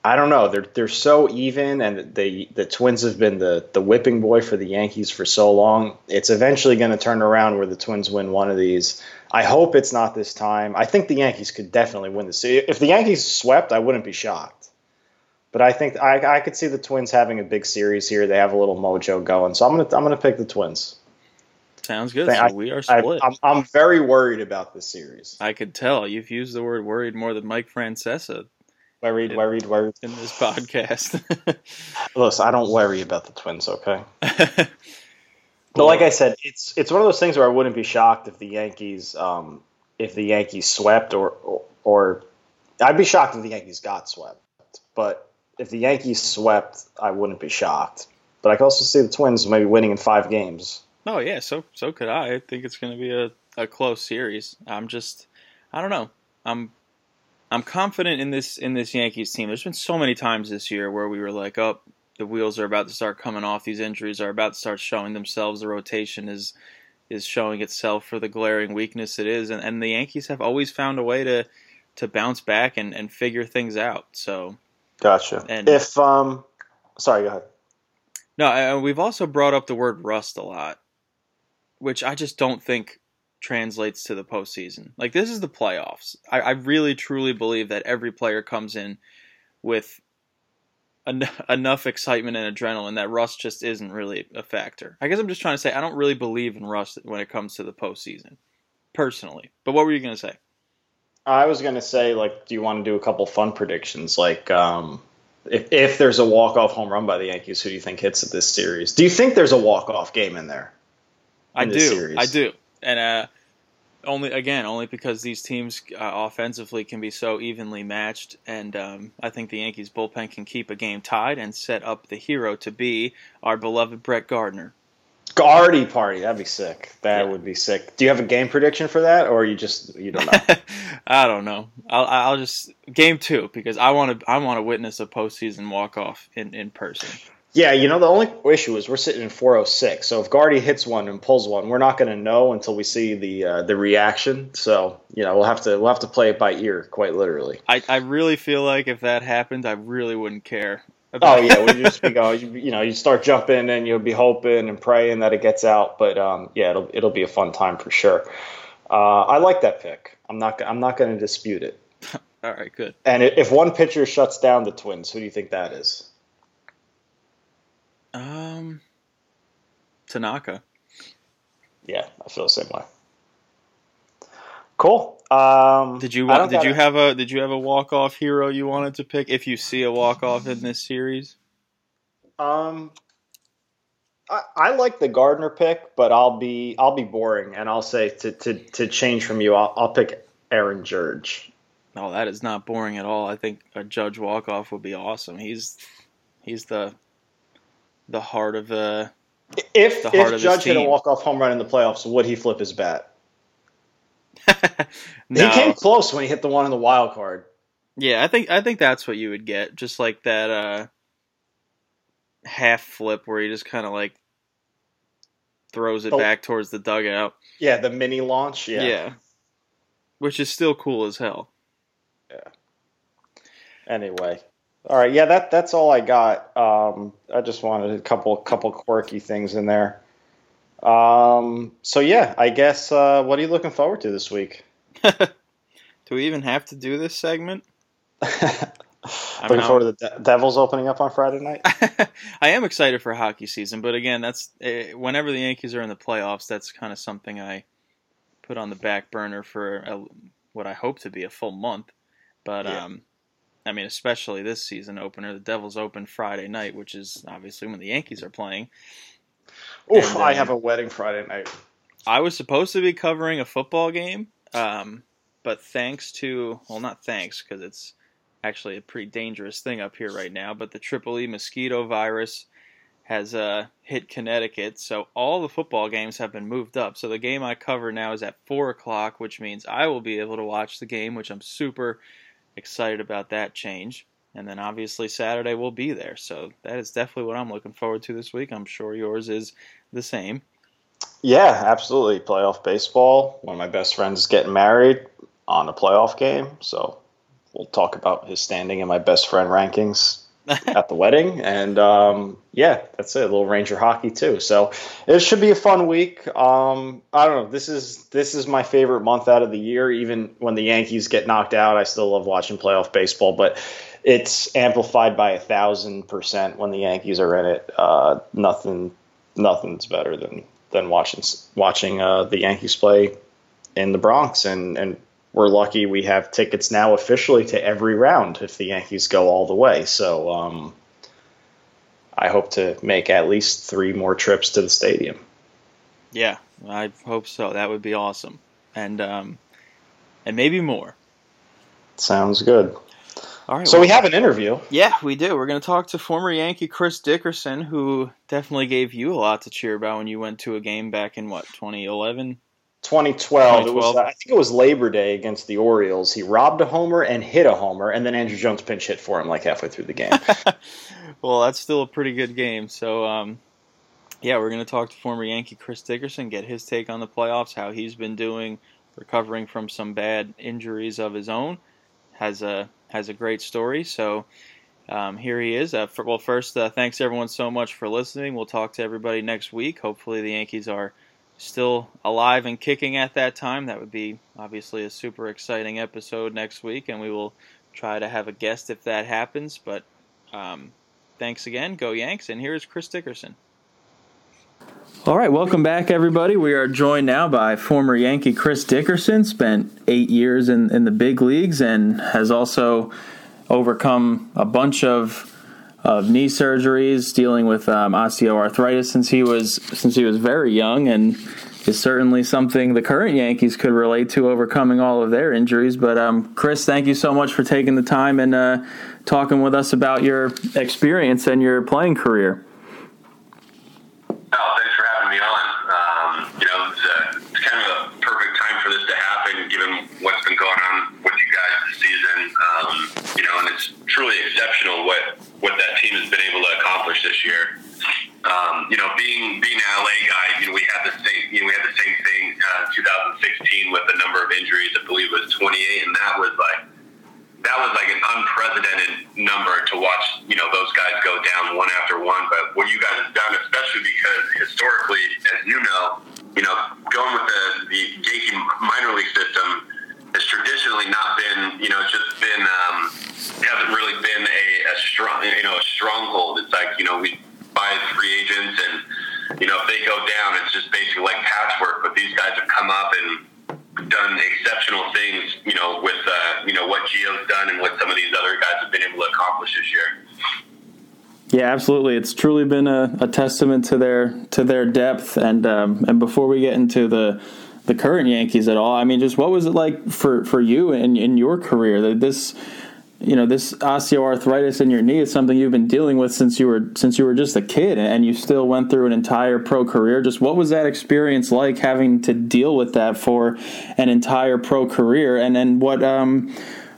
I don't know. They're they're so even, and the the Twins have been the the whipping boy for the Yankees for so long. It's eventually going to turn around where the Twins win one of these. I hope it's not this time. I think the Yankees could definitely win the series. If the Yankees swept, I wouldn't be shocked. But I think I, I could see the Twins having a big series here. They have a little mojo going, so I'm gonna I'm gonna pick the Twins. Sounds good. I- So we are split. I, I'm I'm very worried about this series. I could tell you've used the word worried more than Mike Francesa Worried, worried, worried. in this podcast. Listen, I don't worry about the Twins. Okay. But like I said, it's it's one of those things where I wouldn't be shocked if the Yankees um, if the Yankees swept or, or or I'd be shocked if the Yankees got swept. But if the Yankees swept, I wouldn't be shocked. But I could also see the Twins maybe winning in five games. Oh yeah, so so could I. I think it's going to be a, a close series. I'm just I don't know. I'm I'm confident in this in this Yankees team. There's been so many times this year where we were like, "Oh, the wheels are about to start coming off. These injuries are about to start showing themselves. The rotation is is showing itself for the glaring weakness it is." And, and the Yankees have always found a way to to bounce back and, and figure things out. So Gotcha. And- if um, sorry, go ahead. No, I, we've also brought up the word rust a lot, which I just don't think translates to the postseason. Like this is the playoffs. I, I really truly believe that every player comes in with en- enough excitement and adrenaline that rust just isn't really a factor. I guess I'm just trying to say I don't really believe in rust when it comes to the postseason, personally. But what were you going to say? I was gonna say, like, do you want to do a couple fun predictions? Like, um, if if there's a walk off home run by the Yankees, who do you think hits at this series? Do you think there's a walk off game in there? I in this do. series. I do. And uh, only again, only because these teams uh, offensively can be so evenly matched, and um, I think the Yankees bullpen can keep a game tied and set up the hero to be our beloved Brett Gardner. Gardy party, that'd be sick. That Yeah. would be sick. Do you have a game prediction for that, or you just you don't know? I don't know. I'll, I'll just game two because I want to. I want to witness a postseason walk off in, in person. Yeah, you know the only issue is we're sitting in 406. So if Gardy hits one and pulls one, we're not going to know until we see the uh, the reaction. So you know we'll have to we'll have to play it by ear, quite literally. I, I really feel like if that happened, I really wouldn't care Oh yeah, we just be going. You, you know, you start jumping and you'll be hoping and praying that it gets out. But um, yeah, it'll it'll be a fun time for sure. Uh, I like that pick. I'm not I'm not going to dispute it. All right, good. And if one pitcher shuts down the Twins, who do you think that is? Um, Tanaka. Yeah, I feel the same way. Cool. Um, Did you did you have a did you have a walk off hero you wanted to pick? If you see a walk off in this series, Um, I, I like the Gardner pick, but I'll be I'll be boring, and I'll say to to, to change from you, I'll, I'll pick Aaron Judge. no, that is not boring at all. I think a Judge walk off would be awesome. He's he's the the heart of uh If The if Judge hit a walk off home run in the playoffs, would he flip his bat? no. He came close when he hit the one in the wild card. Yeah, I think I think that's what you would get, just like that uh half flip where he just kind of like throws it Oh. back towards the dugout. Yeah, the mini launch. Yeah. Yeah. Which is still cool as hell. Yeah. Anyway, all right. Yeah, that that's all I got. Um, I just wanted a couple couple quirky things in there. Um, so yeah, I guess. Uh, what are you looking forward to this week? Do we even have to do this segment? looking forward to the De- Devils opening up on Friday night. I am excited for hockey season, but again, that's uh, whenever the Yankees are in the playoffs, that's kind of something I put on the back burner for a, what I hope to be a full month. But Yeah. um, I mean, especially this season opener, the Devils open Friday night, which is obviously when the Yankees are playing. Oof, And, I uh, have a wedding Friday night. I was supposed to be covering a football game, um, but thanks to well, not thanks because it's actually a pretty dangerous thing up here right now. But the triple E mosquito virus has uh, hit Connecticut, so all the football games have been moved up. So the game I cover now is at four o'clock, which means I will be able to watch the game, which I'm super excited about that change. And then obviously Saturday will be there, so that is definitely what I'm looking forward to this week. I'm sure yours is the same. Yeah, absolutely. Playoff baseball. One of my best friends is getting married on a playoff game, so we'll talk about his standing in my best friend rankings at the wedding. And um, yeah, that's it. A little Ranger hockey too. So it should be a fun week. Um, I don't know. This is this is my favorite month out of the year. Even when the Yankees get knocked out, I still love watching playoff baseball. But it's amplified by a thousand percent when the Yankees are in it. Uh, nothing, nothing's better than than watching watching uh, the Yankees play in the Bronx, and and we're lucky we have tickets now officially to every round if the Yankees go all the way. So um, I hope to make at least three more trips to the stadium. Yeah, I hope so. That would be awesome, and um, and maybe more. Sounds good. All right. So well, we have an interview. yeah, we do. We're going to talk to former Yankee Chris Dickerson, who definitely gave you a lot to cheer about when you went to a game back in what 2011. 2012. It was I think it was Labor Day against the Orioles. He robbed a homer and hit a homer, and then Andruw Jones pinch hit for him like halfway through the game. well, that's still a pretty good game. So, um, yeah, we're going to talk to former Yankee Chris Dickerson, get his take on the playoffs, how he's been doing, recovering from some bad injuries of his own. Has a has a great story. So um, here he is. Uh, for, well, first, uh, thanks everyone so much for listening. We'll talk to everybody next week. Hopefully, the Yankees are still alive and kicking at that time. That would be obviously a super exciting episode next week, and we will try to have a guest if that happens. But um, thanks again. Go Yanks. And here's Chris Dickerson. All right, welcome back, everybody. We are joined now by former Yankee Chris Dickerson. Spent eight years in, in the big leagues and has also overcome a bunch of of knee surgeries, dealing with um, osteoarthritis since he was since he was very young, and is certainly something the current Yankees could relate to overcoming all of their injuries. But um, Chris, thank you so much for taking the time and uh, talking with us about your experience and your playing career. Oh, thanks for having me on. Um, you know, it's, uh, it's kind of a perfect time for this to happen, given what's been going on with you guys this season. Um, you know, and it's truly exceptional what what that team has been able to this year. Um, you know, being being an LA guy, you know, we had the same you know we had the same thing uh, 2016 with the number of injuries. I believe it was 28, and that was like that was like an unprecedented number to watch, you know, those guys go down one after one. But what you guys have done, especially because historically, as you know, you know, going with the, the Yankee minor league system has traditionally not been, you know, just been, um, hasn't really been a, a strong, you know, a stronghold. It's like, you know, we buy free agents and, you know, if they go down, it's just basically like patchwork. But these guys have come up and done exceptional things, you know, with, uh, you know, what Gio's done and what some of these other guys have been able to accomplish this year. Yeah, absolutely. It's truly been a, a testament to their to their depth. And um, and before we get into the the current Yankees at all, I mean, just what was it like for for you in in your career? That this you know this osteoarthritis in your knee is something you've been dealing with since you were since you were just a kid and you still went through an entire pro career. Just what was that experience like having to deal with that for an entire pro career? And then what um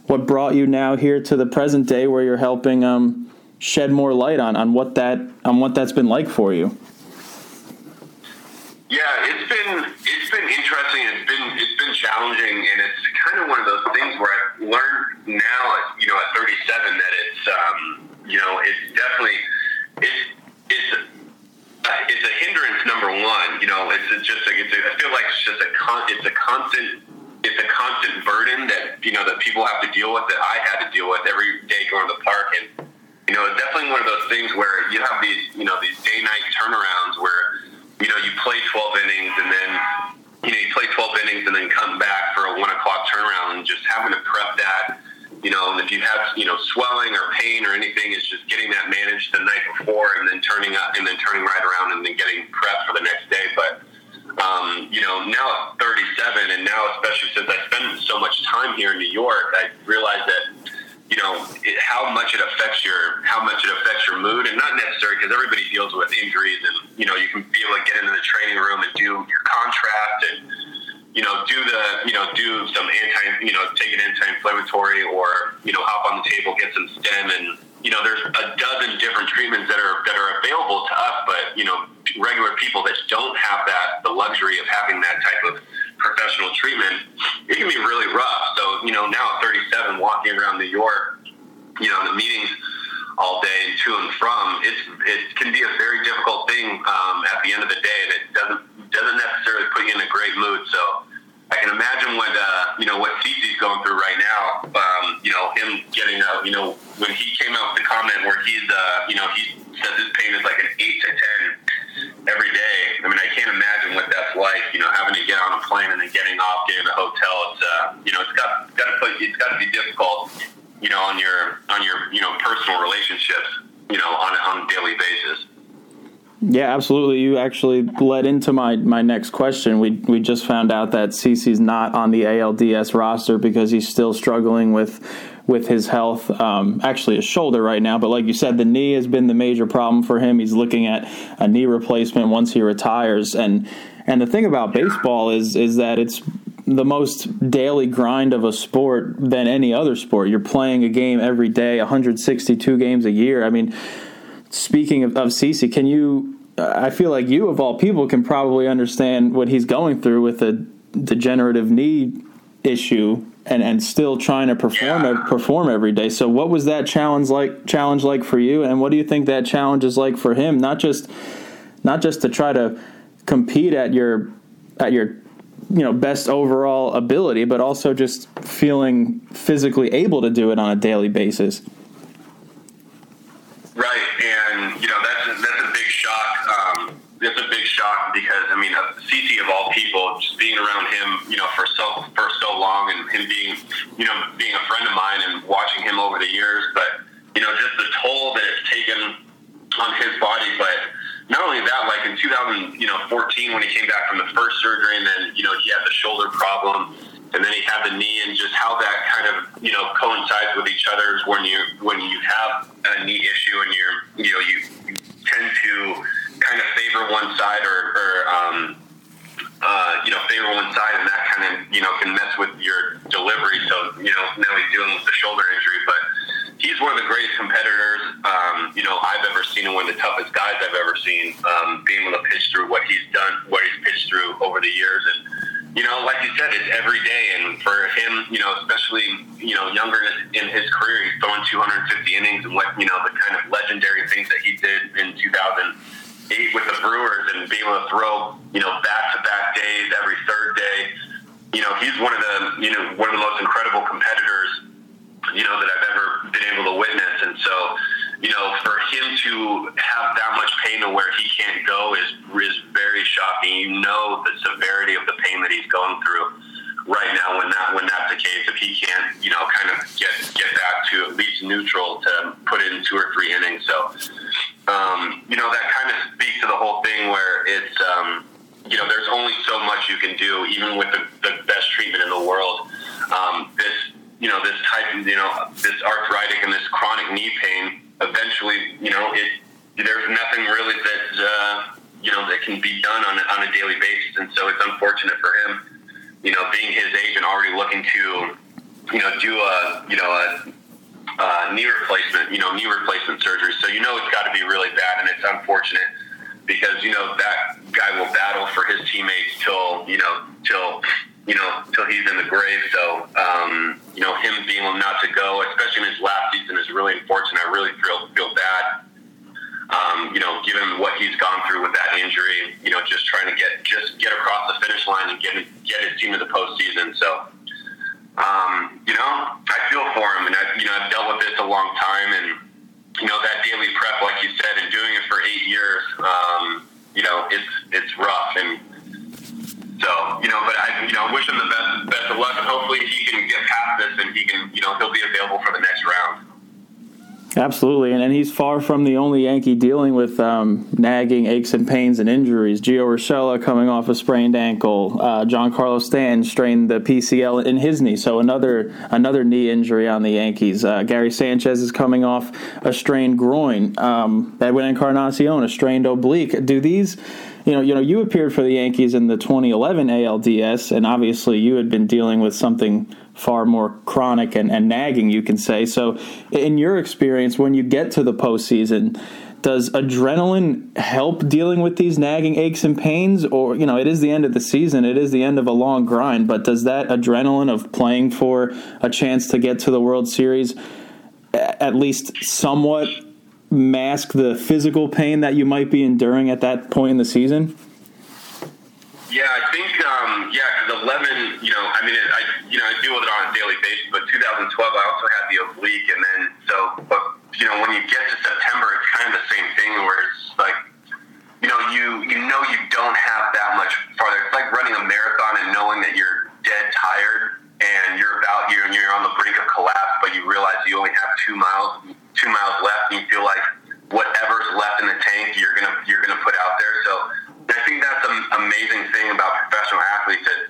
what brought you now here to the present day where you're helping um shed more light on on what that on what that's been like for you yeah it's been it's been interesting it's been it's been challenging and it's kind of one of those things where I've learned now, you know, at 37, that it's, um, you know, it's definitely it's it's uh, it's a hindrance. Number one, you know, it's, it's just like it's a, I feel like it's just a con, it's a constant it's a constant burden that you know that people have to deal with that I had to deal with every day going to the park and you know it's definitely one of those things where you have these you know these day night turnarounds where you know you play 12 innings and then you know, you play 12 innings and then come back for a one o'clock turnaround and just having to prep that, you know, if you have, you know, swelling or pain or anything, it's just getting that managed the night before and then turning up and then turning right around and then getting prepped for the next day. But, um, you know, now at 37 and now, especially since I spend so much time here in New York, I realize that, you know it, how much it affects your how much it affects your mood, and not necessarily because everybody deals with injuries, and you know you can be able to get into the training room and do your contrast and you know do the you know do some anti you know take an anti-inflammatory or you know hop on the table get some stem and you know there's a dozen different treatments that are that are available to us, but you know regular people that don't have that the luxury of having that type of professional treatment, it can be really rough. So, you know, now at 37, walking around New York, you know, the meetings all day and to and from, it's, it can be a very difficult thing um, at the end of the day, and it doesn't doesn't necessarily put you in a great mood. So, I can imagine what uh, you know what CC's going through right now. Um, you know, him getting a, you know when he came out with the comment where he's uh, you know he says his pain is like an eight to ten every day. I mean, I can't imagine what that's like. You know, having to get on a plane and then getting off, getting a hotel. It's uh, you know, it's got got to put it's got to be difficult. You know, on your on your you know personal relationships. You know, on on a daily basis. Yeah, absolutely. You actually led into my, my next question. We we just found out that CC's not on the ALDS roster because he's still struggling with with his health. Um, actually, his shoulder right now, but like you said, the knee has been the major problem for him. He's looking at a knee replacement once he retires. And and the thing about baseball is is that it's the most daily grind of a sport than any other sport. You're playing a game every day, 162 games a year. I mean speaking of, of CC, can you? I feel like you, of all people, can probably understand what he's going through with a degenerative knee issue and, and still trying to perform Yeah. perform every day. So, what was that challenge like? Challenge like for you, and what do you think that challenge is like for him? Not just not just to try to compete at your at your you know best overall ability, but also just feeling physically able to do it on a daily basis. Right, and you know that's that's a big shock. Um, that's a big shock because I mean, CC of all people, just being around him, you know, for so for so long, and him being, you know, being a friend of mine and watching him over the years, but you know, just the toll that it's taken on his body. But not only that, like in 2000, you know, 14 when he came back from the first surgery, and then you know he had the shoulder problem and then he had the knee and just how that kind of you know coincides with each other is when you when you have a knee issue and you're you know you, you tend to kind of favor one side or, or um, uh, you know favor one side and that kind of you know can mess with your delivery. So you know now he's dealing with the shoulder injury but he's one of the greatest competitors um, you know I've ever seen and one of the toughest guys I've ever seen um, being able to pitch through what he's done what he's pitched through over the years. And you know, like you said, it's every day, and for him, you know, especially you know younger in his career, he's throwing 250 innings and what you know the kind of legendary things that he did in 2008 with the Brewers and being able to throw you know back to back days every third day. You know, he's one of the you know one of the most incredible competitors you know that I've ever been able to witness, and so you know, for him to have that much pain to where he can't go is is very shocking. You know the severity of the pain that he's going through right now when that when that's the case. If he can't, you know, kind of get get back to at least neutral to put in two or three innings. So, um, you know, that kind of speaks to the whole thing where it's. Um, you know, there's only so much you can do, even with the, the best treatment in the world. Um, this, you know, this type, you know, this arthritic and this chronic knee pain eventually, you know, it there's nothing really that uh, you know that can be done on on a daily basis, and so it's unfortunate for him. You know, being his age and already looking to, you know, do a you know a, a knee replacement, you know, knee replacement surgery. So you know it's got to be really bad, and it's unfortunate because you know that guy will battle for his teammates till you know till you know, till he's in the grave. So, um, you know, him being not to go, especially in his last season, is really unfortunate. I really feel feel bad. Um, you know, given what he's gone through with that injury, you know, just trying to get just get across the finish line and get get his team to the postseason. So, um, you know, I feel for him, and I, you know, I've dealt with this a long time, and you know, that daily prep, like you said, and doing it for eight years, um, you know, it's it's rough and so, you know, but I, you know, wish him the best, best of luck, and hopefully he can get past this and he can, you know, he'll be available for the next round. Absolutely, and, and he's far from the only Yankee dealing with um, nagging aches and pains and injuries. Gio Urshela coming off a sprained ankle. Uh, Giancarlo Stanton strained the PCL in his knee, so another another knee injury on the Yankees. Uh, Gary Sanchez is coming off a strained groin. Um, Edwin Encarnacion a strained oblique. Do these you know, you know, you appeared for the Yankees in the 2011 ALDS, and obviously you had been dealing with something far more chronic and, and nagging, you can say. So, in your experience, when you get to the postseason, does adrenaline help dealing with these nagging aches and pains or you know it is the end of the season it is the end of a long grind but does that adrenaline of playing for a chance to get to the world series at least somewhat mask the physical pain that you might be enduring at that point in the season? Yeah, I think um, yeah, because eleven, you know, I mean, it, you know, I deal with it on a daily basis. But 2012, I also had the oblique, and then so, but you know, when you get to September, it's kind of the same thing where it's like, you know, you you know you don't have that much farther. It's like running a marathon and knowing that you're dead tired and you're about you're you're on the brink of collapse, but you realize you only have two miles two miles left, and you feel like whatever's left in the tank, you're gonna you're gonna put out there. So I think that's the amazing thing about professional athletes that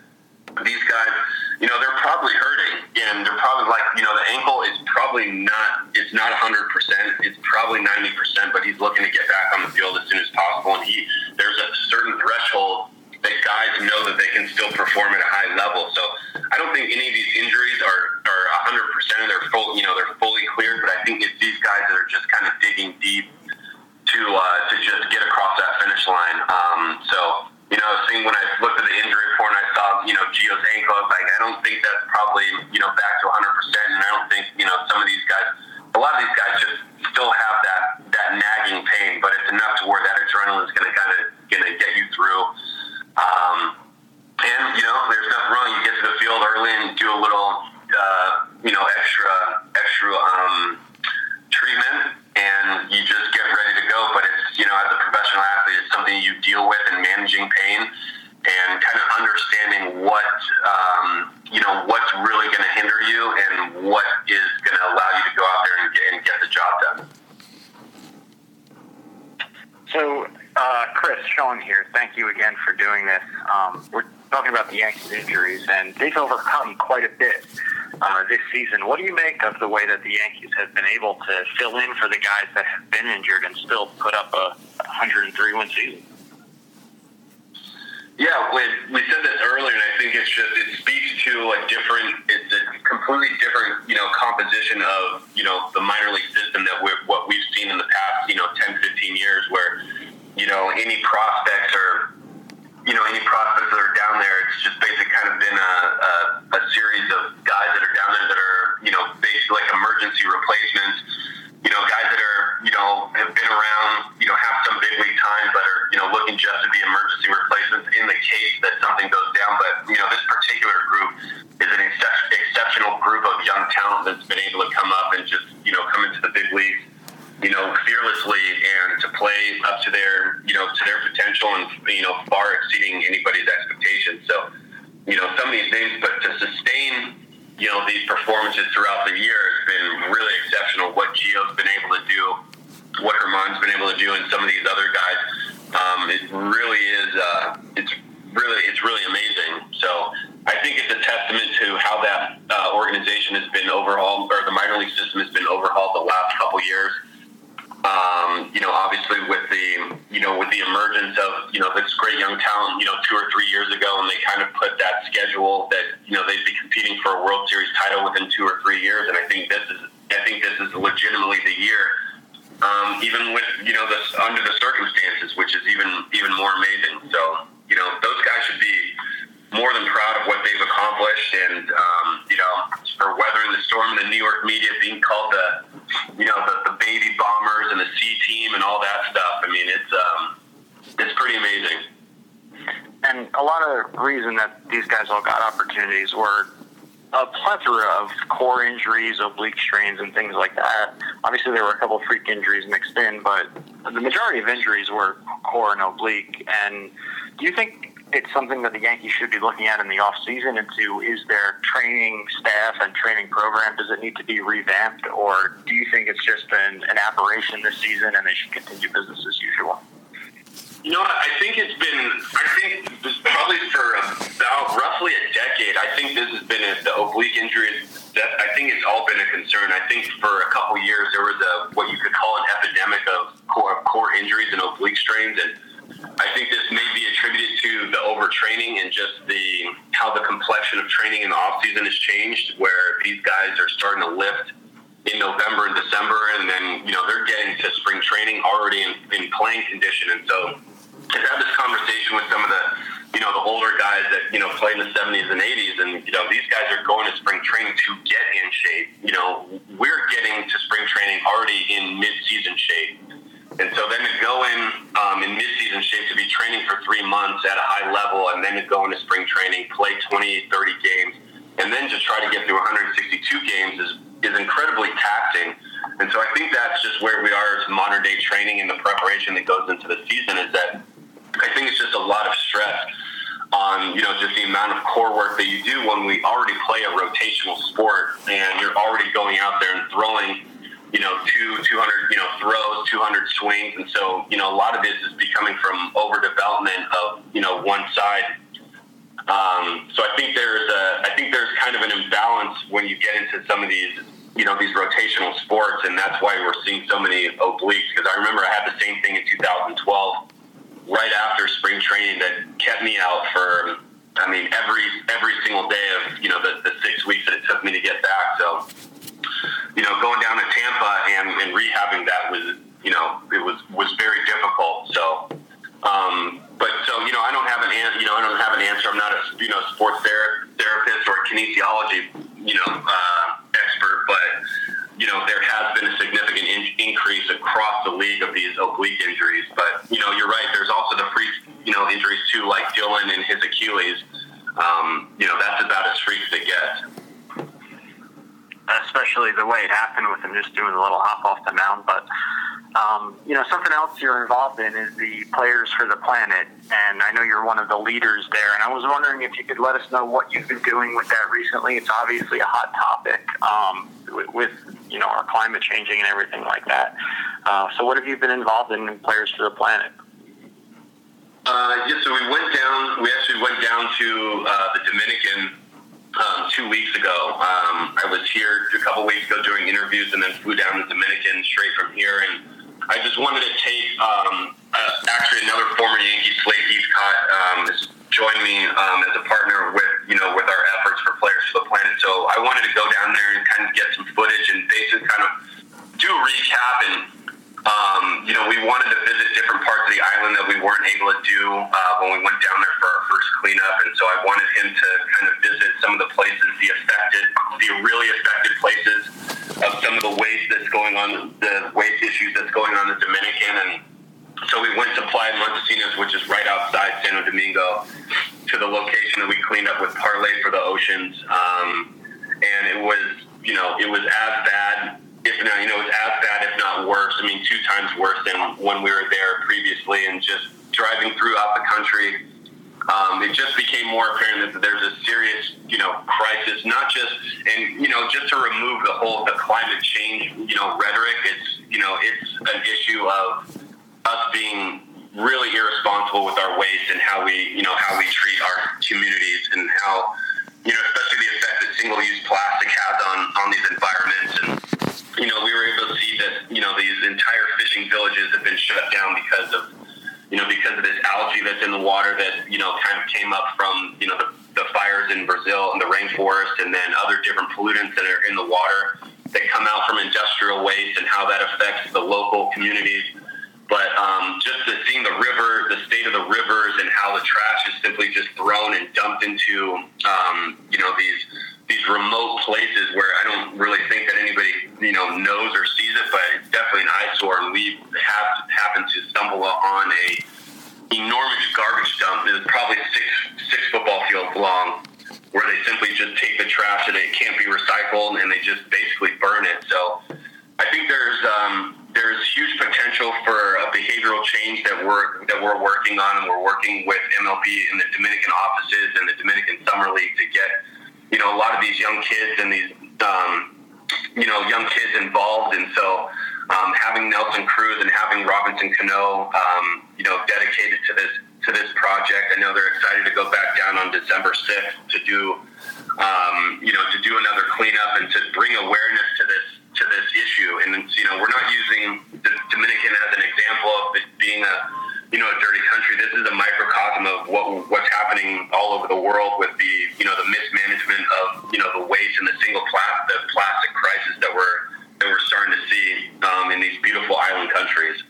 these guys, you know, they're probably hurting, and they're probably like, you know, the ankle is probably not it's not 100 percent, it's probably 90 percent, but he's looking to get back on the field as soon as possible, and he there's a certain threshold that guys know that they can still perform at a high level. So I don't think any of these injuries are are 100 percent. They're full, you know, they're fully cleared. But I think it's these guys that are just kind of digging deep to uh, to just get across that finish line. Um, so you know, seeing when I looked at the injury report and I saw you know Gio's ankle, I was like, I don't think that's probably you know back to 100 percent. And I don't think you know some of these guys, a lot of these guys just still have that that nagging pain, but it's enough to where that adrenaline is going to kind of going to get you through. Um, and you know, there's nothing wrong. You get to the field early and do a little, uh, you know, extra extra um, treatment, and you just get ready to go. But it's you know, as a professional athlete, it's something you deal with and managing pain and kind of understanding what um, you know what's really going to hinder you and what is going to allow you to go out there and get, and get the job done. So uh, Chris, Sean here. Thank you again for doing this. Um, we're talking about the Yankees' injuries, overcome quite a bit uh, this season. What do you make of the way that the Yankees have been able to fill in for the guys that have been injured and still put up a know, have been around, you know, have some big league time, but are, you know, looking just to be emergency replacements in the case that something goes down. But, you know, this particular group is an ex- exceptional group of young talent that's been able to come up and just, you know, come into the big leagues, you know, fearlessly and to play up to their, you know, to their potential and, you know, far exceeding anybody's expectations. So, you know, some of these names, but to sustain you know, these performances throughout the year has been really exceptional. What Gio's been able to do, what Germán's been able to do, and some of these other guys, um, it really is. Uh, it's really it's really amazing. So I think it's a testament to how that uh, organization has been overhauled, or the minor league system has been overhauled the last couple years. Um, you know, obviously with the you know with the emergence of you know this great young talent, you know, two or three years ago, and they kind of put that schedule that you know they'd be competing for a World Series title within two or three years, and I think this is I think this is legitimately the year. Um, even with you know this under the circumstances, which is even even more amazing. So you know those guys should be more than proud of what they've accomplished, and um, you know for weathering the storm, the New York media being called the you know the, the baby bombers and the C team and all that stuff. I mean it's um, it's pretty amazing. And a lot of reason that these guys all got opportunities were a plethora of core injuries, oblique strains, and things like that. Obviously, there were a couple of freak injuries mixed in, but the majority of injuries were core and oblique. And do you think it's something that the Yankees should be looking at in the off season into is their training staff and training program does it need to be revamped or do you think it's just an, an aberration this season and they should continue business as usual? You know, I think it's been. I think this probably for about roughly a decade. I think this has been a, the oblique injury. That I think it's all been a concern. I think for a couple years there was a what you could call an epidemic of core core injuries and oblique strains, and I think this may be attributed to the overtraining and just the how the complexion of training in the off season has changed, where these guys are starting to lift in November and December, and then you know they're getting to spring training already in, in playing condition, and so I've had this conversation with some of the, you know, the older guys that, you know, played in the 70s and 80s. And, you know, these guys are going to spring training to get in shape. You know, we're getting to spring training already in mid-season shape. And so then to go in um, in mid-season shape to be training for three months at a high level and then to go into spring training, play 20, 30 games, and then just try to get through 162 games is, is incredibly taxing. And so I think that's just where we are as modern day training and the preparation that goes into the season is that I think it's just a lot of stress on, you know, just the amount of core work that you do when we already play a rotational sport and you're already going out there and throwing, you know, two, 200, you know, throws, 200 swings. And so, you know, a lot of this is becoming from overdevelopment of, you know, one side. Um, so I think there's a, I think there's kind of an imbalance when you get into some of these, you know, these rotational sports. And that's why we're seeing so many obliques. Because I remember I had the same thing in 2012 right after spring training that kept me out for I mean every every single day of you know the, the six weeks that it took me to get back. So you know going down to Tampa and, and rehabbing that was you know it was was very difficult. So um, but so you know I don't have an an- you know I don't have an answer. I'm not a you know sports ther- therapist or a kinesiology you know uh, expert, but you know, there has been a significant in- increase across the league of these oblique injuries. But, you know, you're right. There's also the freak, you know, injuries too, like Dellin and his Achilles. Um, you know, that's about as freak as it gets. Especially the way it happened with him just doing a little hop off the mound. But um, you know, something else you're involved in is the Players for the Planet, and I know you're one of the leaders there. And I was wondering if you could let us know what you've been doing with that recently. It's obviously a hot topic um, with, you know our climate changing and everything like that. Uh, so, what have you been involved in in Players for the Planet? Uh, yeah, so we went down. We actually went down to uh, the Dominican um, two weeks ago. Um, I was here a couple weeks ago doing interviews, and then flew down to Dominican straight from here. And I just wanted to take um, uh, actually another former Yankee, Slade Heathcott, um, has joined me um, as a partner with you know with our efforts for Players for the Planet. So I wanted to go down there and kind of get some footage and basically kind of do a recap and um, you know, we wanted to visit different parts of the island that we weren't able to do uh, when we went down there for our first cleanup, and so I wanted him to kind of visit some of the places, the affected, the really affected places of some of the waste that's going on, the waste issues that's going on in the Dominican, and so we went to Playa Montesinos, which is right outside Santo Domingo, to the location that we cleaned up with Parley for the Oceans. Um, and it was you know, it was as bad, if not, you know, it was as bad, if not worse. I mean, two times worse than when we were there previously, and just driving throughout the country. Um, it just became more apparent that there's a serious, you know, crisis. Not just, and you know, just to remove the whole the climate change, you know, rhetoric. It's, you know, it's an issue of us being really irresponsible with our waste and how we, you know, how we treat our communities and how, you know, especially the effect that single-use plastic has on on these environments. And you know, we were able to see that, you know, these entire fishing villages have been shut down because of you know, because of this algae that's in the water that, you know, kind of came up from, you know, the, the fires in Brazil and the rainforest and then other different pollutants that are in the water that come out from industrial waste and how that affects the local communities. But um, just to seeing the river, the state of the rivers and how the trash is simply just thrown and dumped into, um, you know, these these remote places where I don't really think that anybody, you know, knows or sees it, but it's definitely an eyesore. And we have happened to stumble on a enormous garbage dump. It's probably six six football fields long, where they simply just take the trash and it can't be recycled, and they just basically burn it. So I think there's um, there's huge potential for a behavioral change that we're that we're working on, and we're working with MLB and the Dominican offices and the Dominican Summer League to get you know a lot of these young kids and these um, you know young kids involved, and so. Um, having Nelson Cruz and having Robinson Cano, um, you know, dedicated to this to this project. I know they're excited to go back down on December sixth to do, um, you know, to do another cleanup and to bring awareness to this to this issue. And you know, we're not using the Dominican as an example of being a you know a dirty country. This is a microcosm of what what's happening all over the world with the you know the mismanagement of you know the waste and the single plastic the plastic crisis that we're that we're starting to see um, in these beautiful island countries.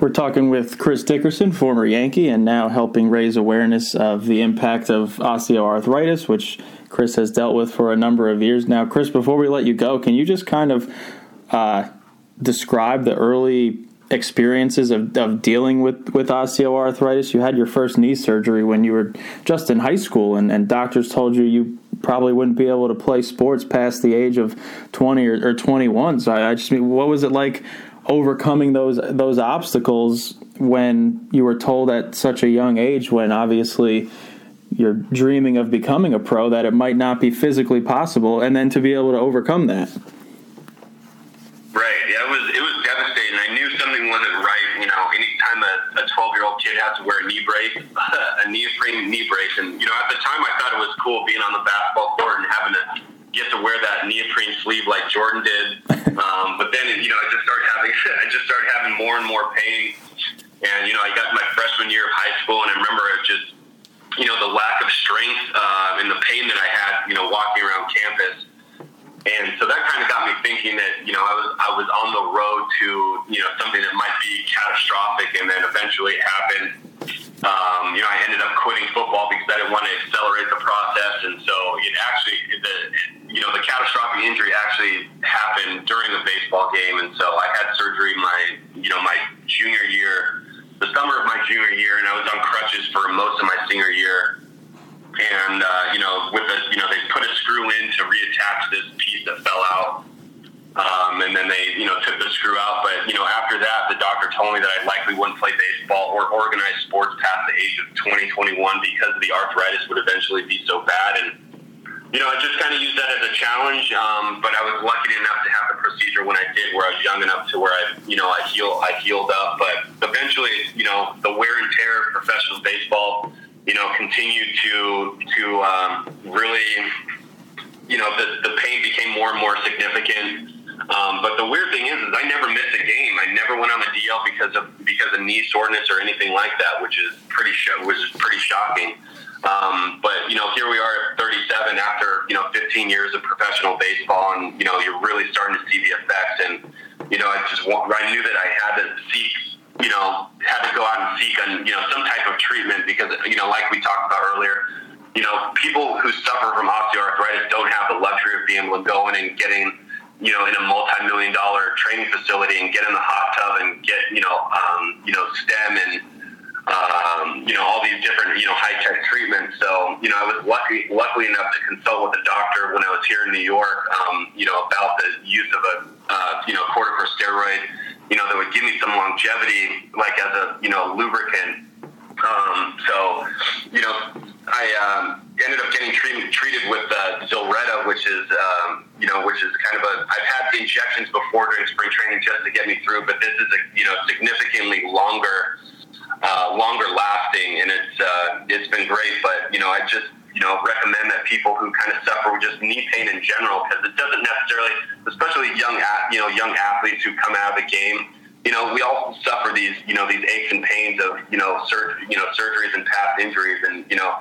We're talking with Chris Dickerson, former Yankee, and now helping raise awareness of the impact of osteoarthritis, which Chris has dealt with for a number of years now. Chris, before we let you go, can you just kind of uh, describe the early experiences of, of dealing with, with osteoarthritis? You had your first knee surgery when you were just in high school, and, and doctors told you you probably wouldn't be able to play sports past the age of 20 or, or 21. So I, I just mean, what was it like overcoming those those obstacles when you were told at such a young age when obviously you're dreaming of becoming a pro that it might not be physically possible and then to be able to overcome that right yeah it was it was devastating i knew something wasn't right you know anytime a 12 year old kid has to wear a brace a neoprene knee brace and you know at the time i thought it was cool being on the basketball court and having to get to wear that neoprene sleeve like Jordan did. Um, but then, you know, I just started having, I just started having more and more pain. And, you know, I got my freshman year of high school and I remember it just, you know, the lack of strength uh, and the pain that I had, you know, walking around campus. And so that kind of got me thinking that, you know, I was, I was on the road to, you know, something that might be catastrophic. And then eventually it happened. Um, you know, I ended up quitting football because I didn't want to accelerate the process. And so it actually, the, you know, the catastrophic injury actually happened during a baseball game. And so I had surgery my, you know, my junior year, the summer of my junior year, and I was on crutches for most of my senior year. And, uh, you know, with a, you know, they put a screw in to reattach this piece that fell out. Um, and then they, you know, took the screw out. But, you know, after that, the doctor told me that I likely wouldn't play baseball or organized sports past the age of 2021 because the arthritis would eventually be so bad. And, you know, I just kind of used that as a challenge. Um, but I was lucky enough to have the procedure when I did, where I was young enough to where I, you know, I heal, I healed up. But eventually, you know, the wear and tear of professional baseball, you know, continued to to um, really, you know, the the pain became more and more significant. Um, but the weird thing is, is I never missed a game. I never went on the DL because of because of knee soreness or anything like that, which is pretty sh- which pretty shocking. Um, but you know, here we are at 37 after you know 15 years of professional baseball, and you know you're really starting to see the effects. And you know, I just want, I knew that I had to seek, you know, had to go out and seek on you know some type of treatment because you know, like we talked about earlier, you know, people who suffer from osteoarthritis don't have the luxury of being able to go in and getting you know, in a multi-million dollar training facility and get in the hot tub and get, you know, um, you know, stem and um, you know, all these different, you know, high tech treatments. So, you know, I was lucky, luckily enough to consult with a doctor when I was here in New York, um, you know, about the use of a, uh, you know, corticosteroid, you know, that would give me some longevity, like as a, you know, lubricant. Um, so, you know, I um, ended up getting treated treated with uh, Zilretta, which is, um, you know, which is kind of a. I've had injections before during spring training just to get me through, but this is a, you know, significantly longer uh, longer lasting, and it's uh, it's been great. But you know, I just you know recommend that people who kind of suffer with just knee pain in general, because it doesn't necessarily, especially young you know young athletes who come out of the game. You know, we all suffer these you know these aches and pains of you know sur- you know surgeries and past injuries, and you know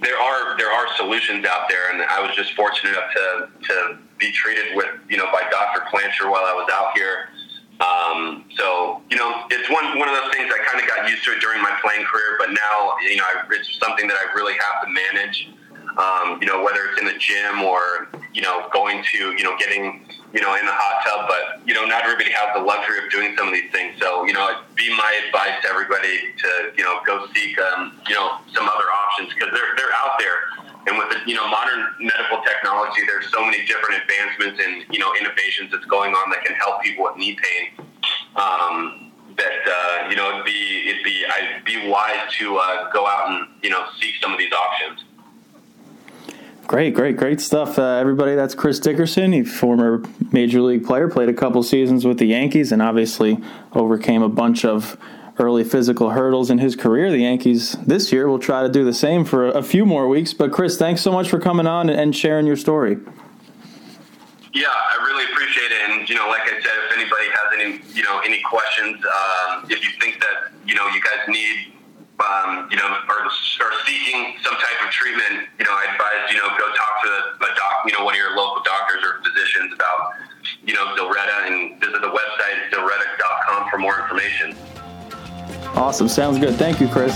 there are there are solutions out there, and I was just fortunate enough to to be treated with you know by Dr. Plancher while I was out here. Um, so you know, it's one one of those things I kind of got used to it during my playing career, but now you know I, it's something that I really have to manage. Um, you know, whether it's in the gym or you know going to you know getting you know in the hot tub, but you know not everybody has the luxury of doing some of these things. So you know, it'd be my advice to everybody to you know go seek um, you know some other options because they're they're out there. And with the you know modern medical technology, there's so many different advancements and you know innovations that's going on that can help people with knee pain. Um, that uh, you know it'd be it'd be I'd be wise to uh, go out and you know seek some of these options. Great, great, great stuff, uh, everybody. That's Chris Dickerson, a former major league player, played a couple seasons with the Yankees, and obviously overcame a bunch of early physical hurdles in his career. The Yankees this year will try to do the same for a few more weeks. But Chris, thanks so much for coming on and sharing your story. Yeah, I really appreciate it. And you know, like I said, if anybody has any you know any questions, um, if you think that you know you guys need um, you know are, are seeking some type of treatment, you know, I advise you know go talk to a doc, you know, one of your local doctors or physicians about you know Zilretta and visit the website zilretta.com for more information. Awesome. Sounds good. Thank you, Chris.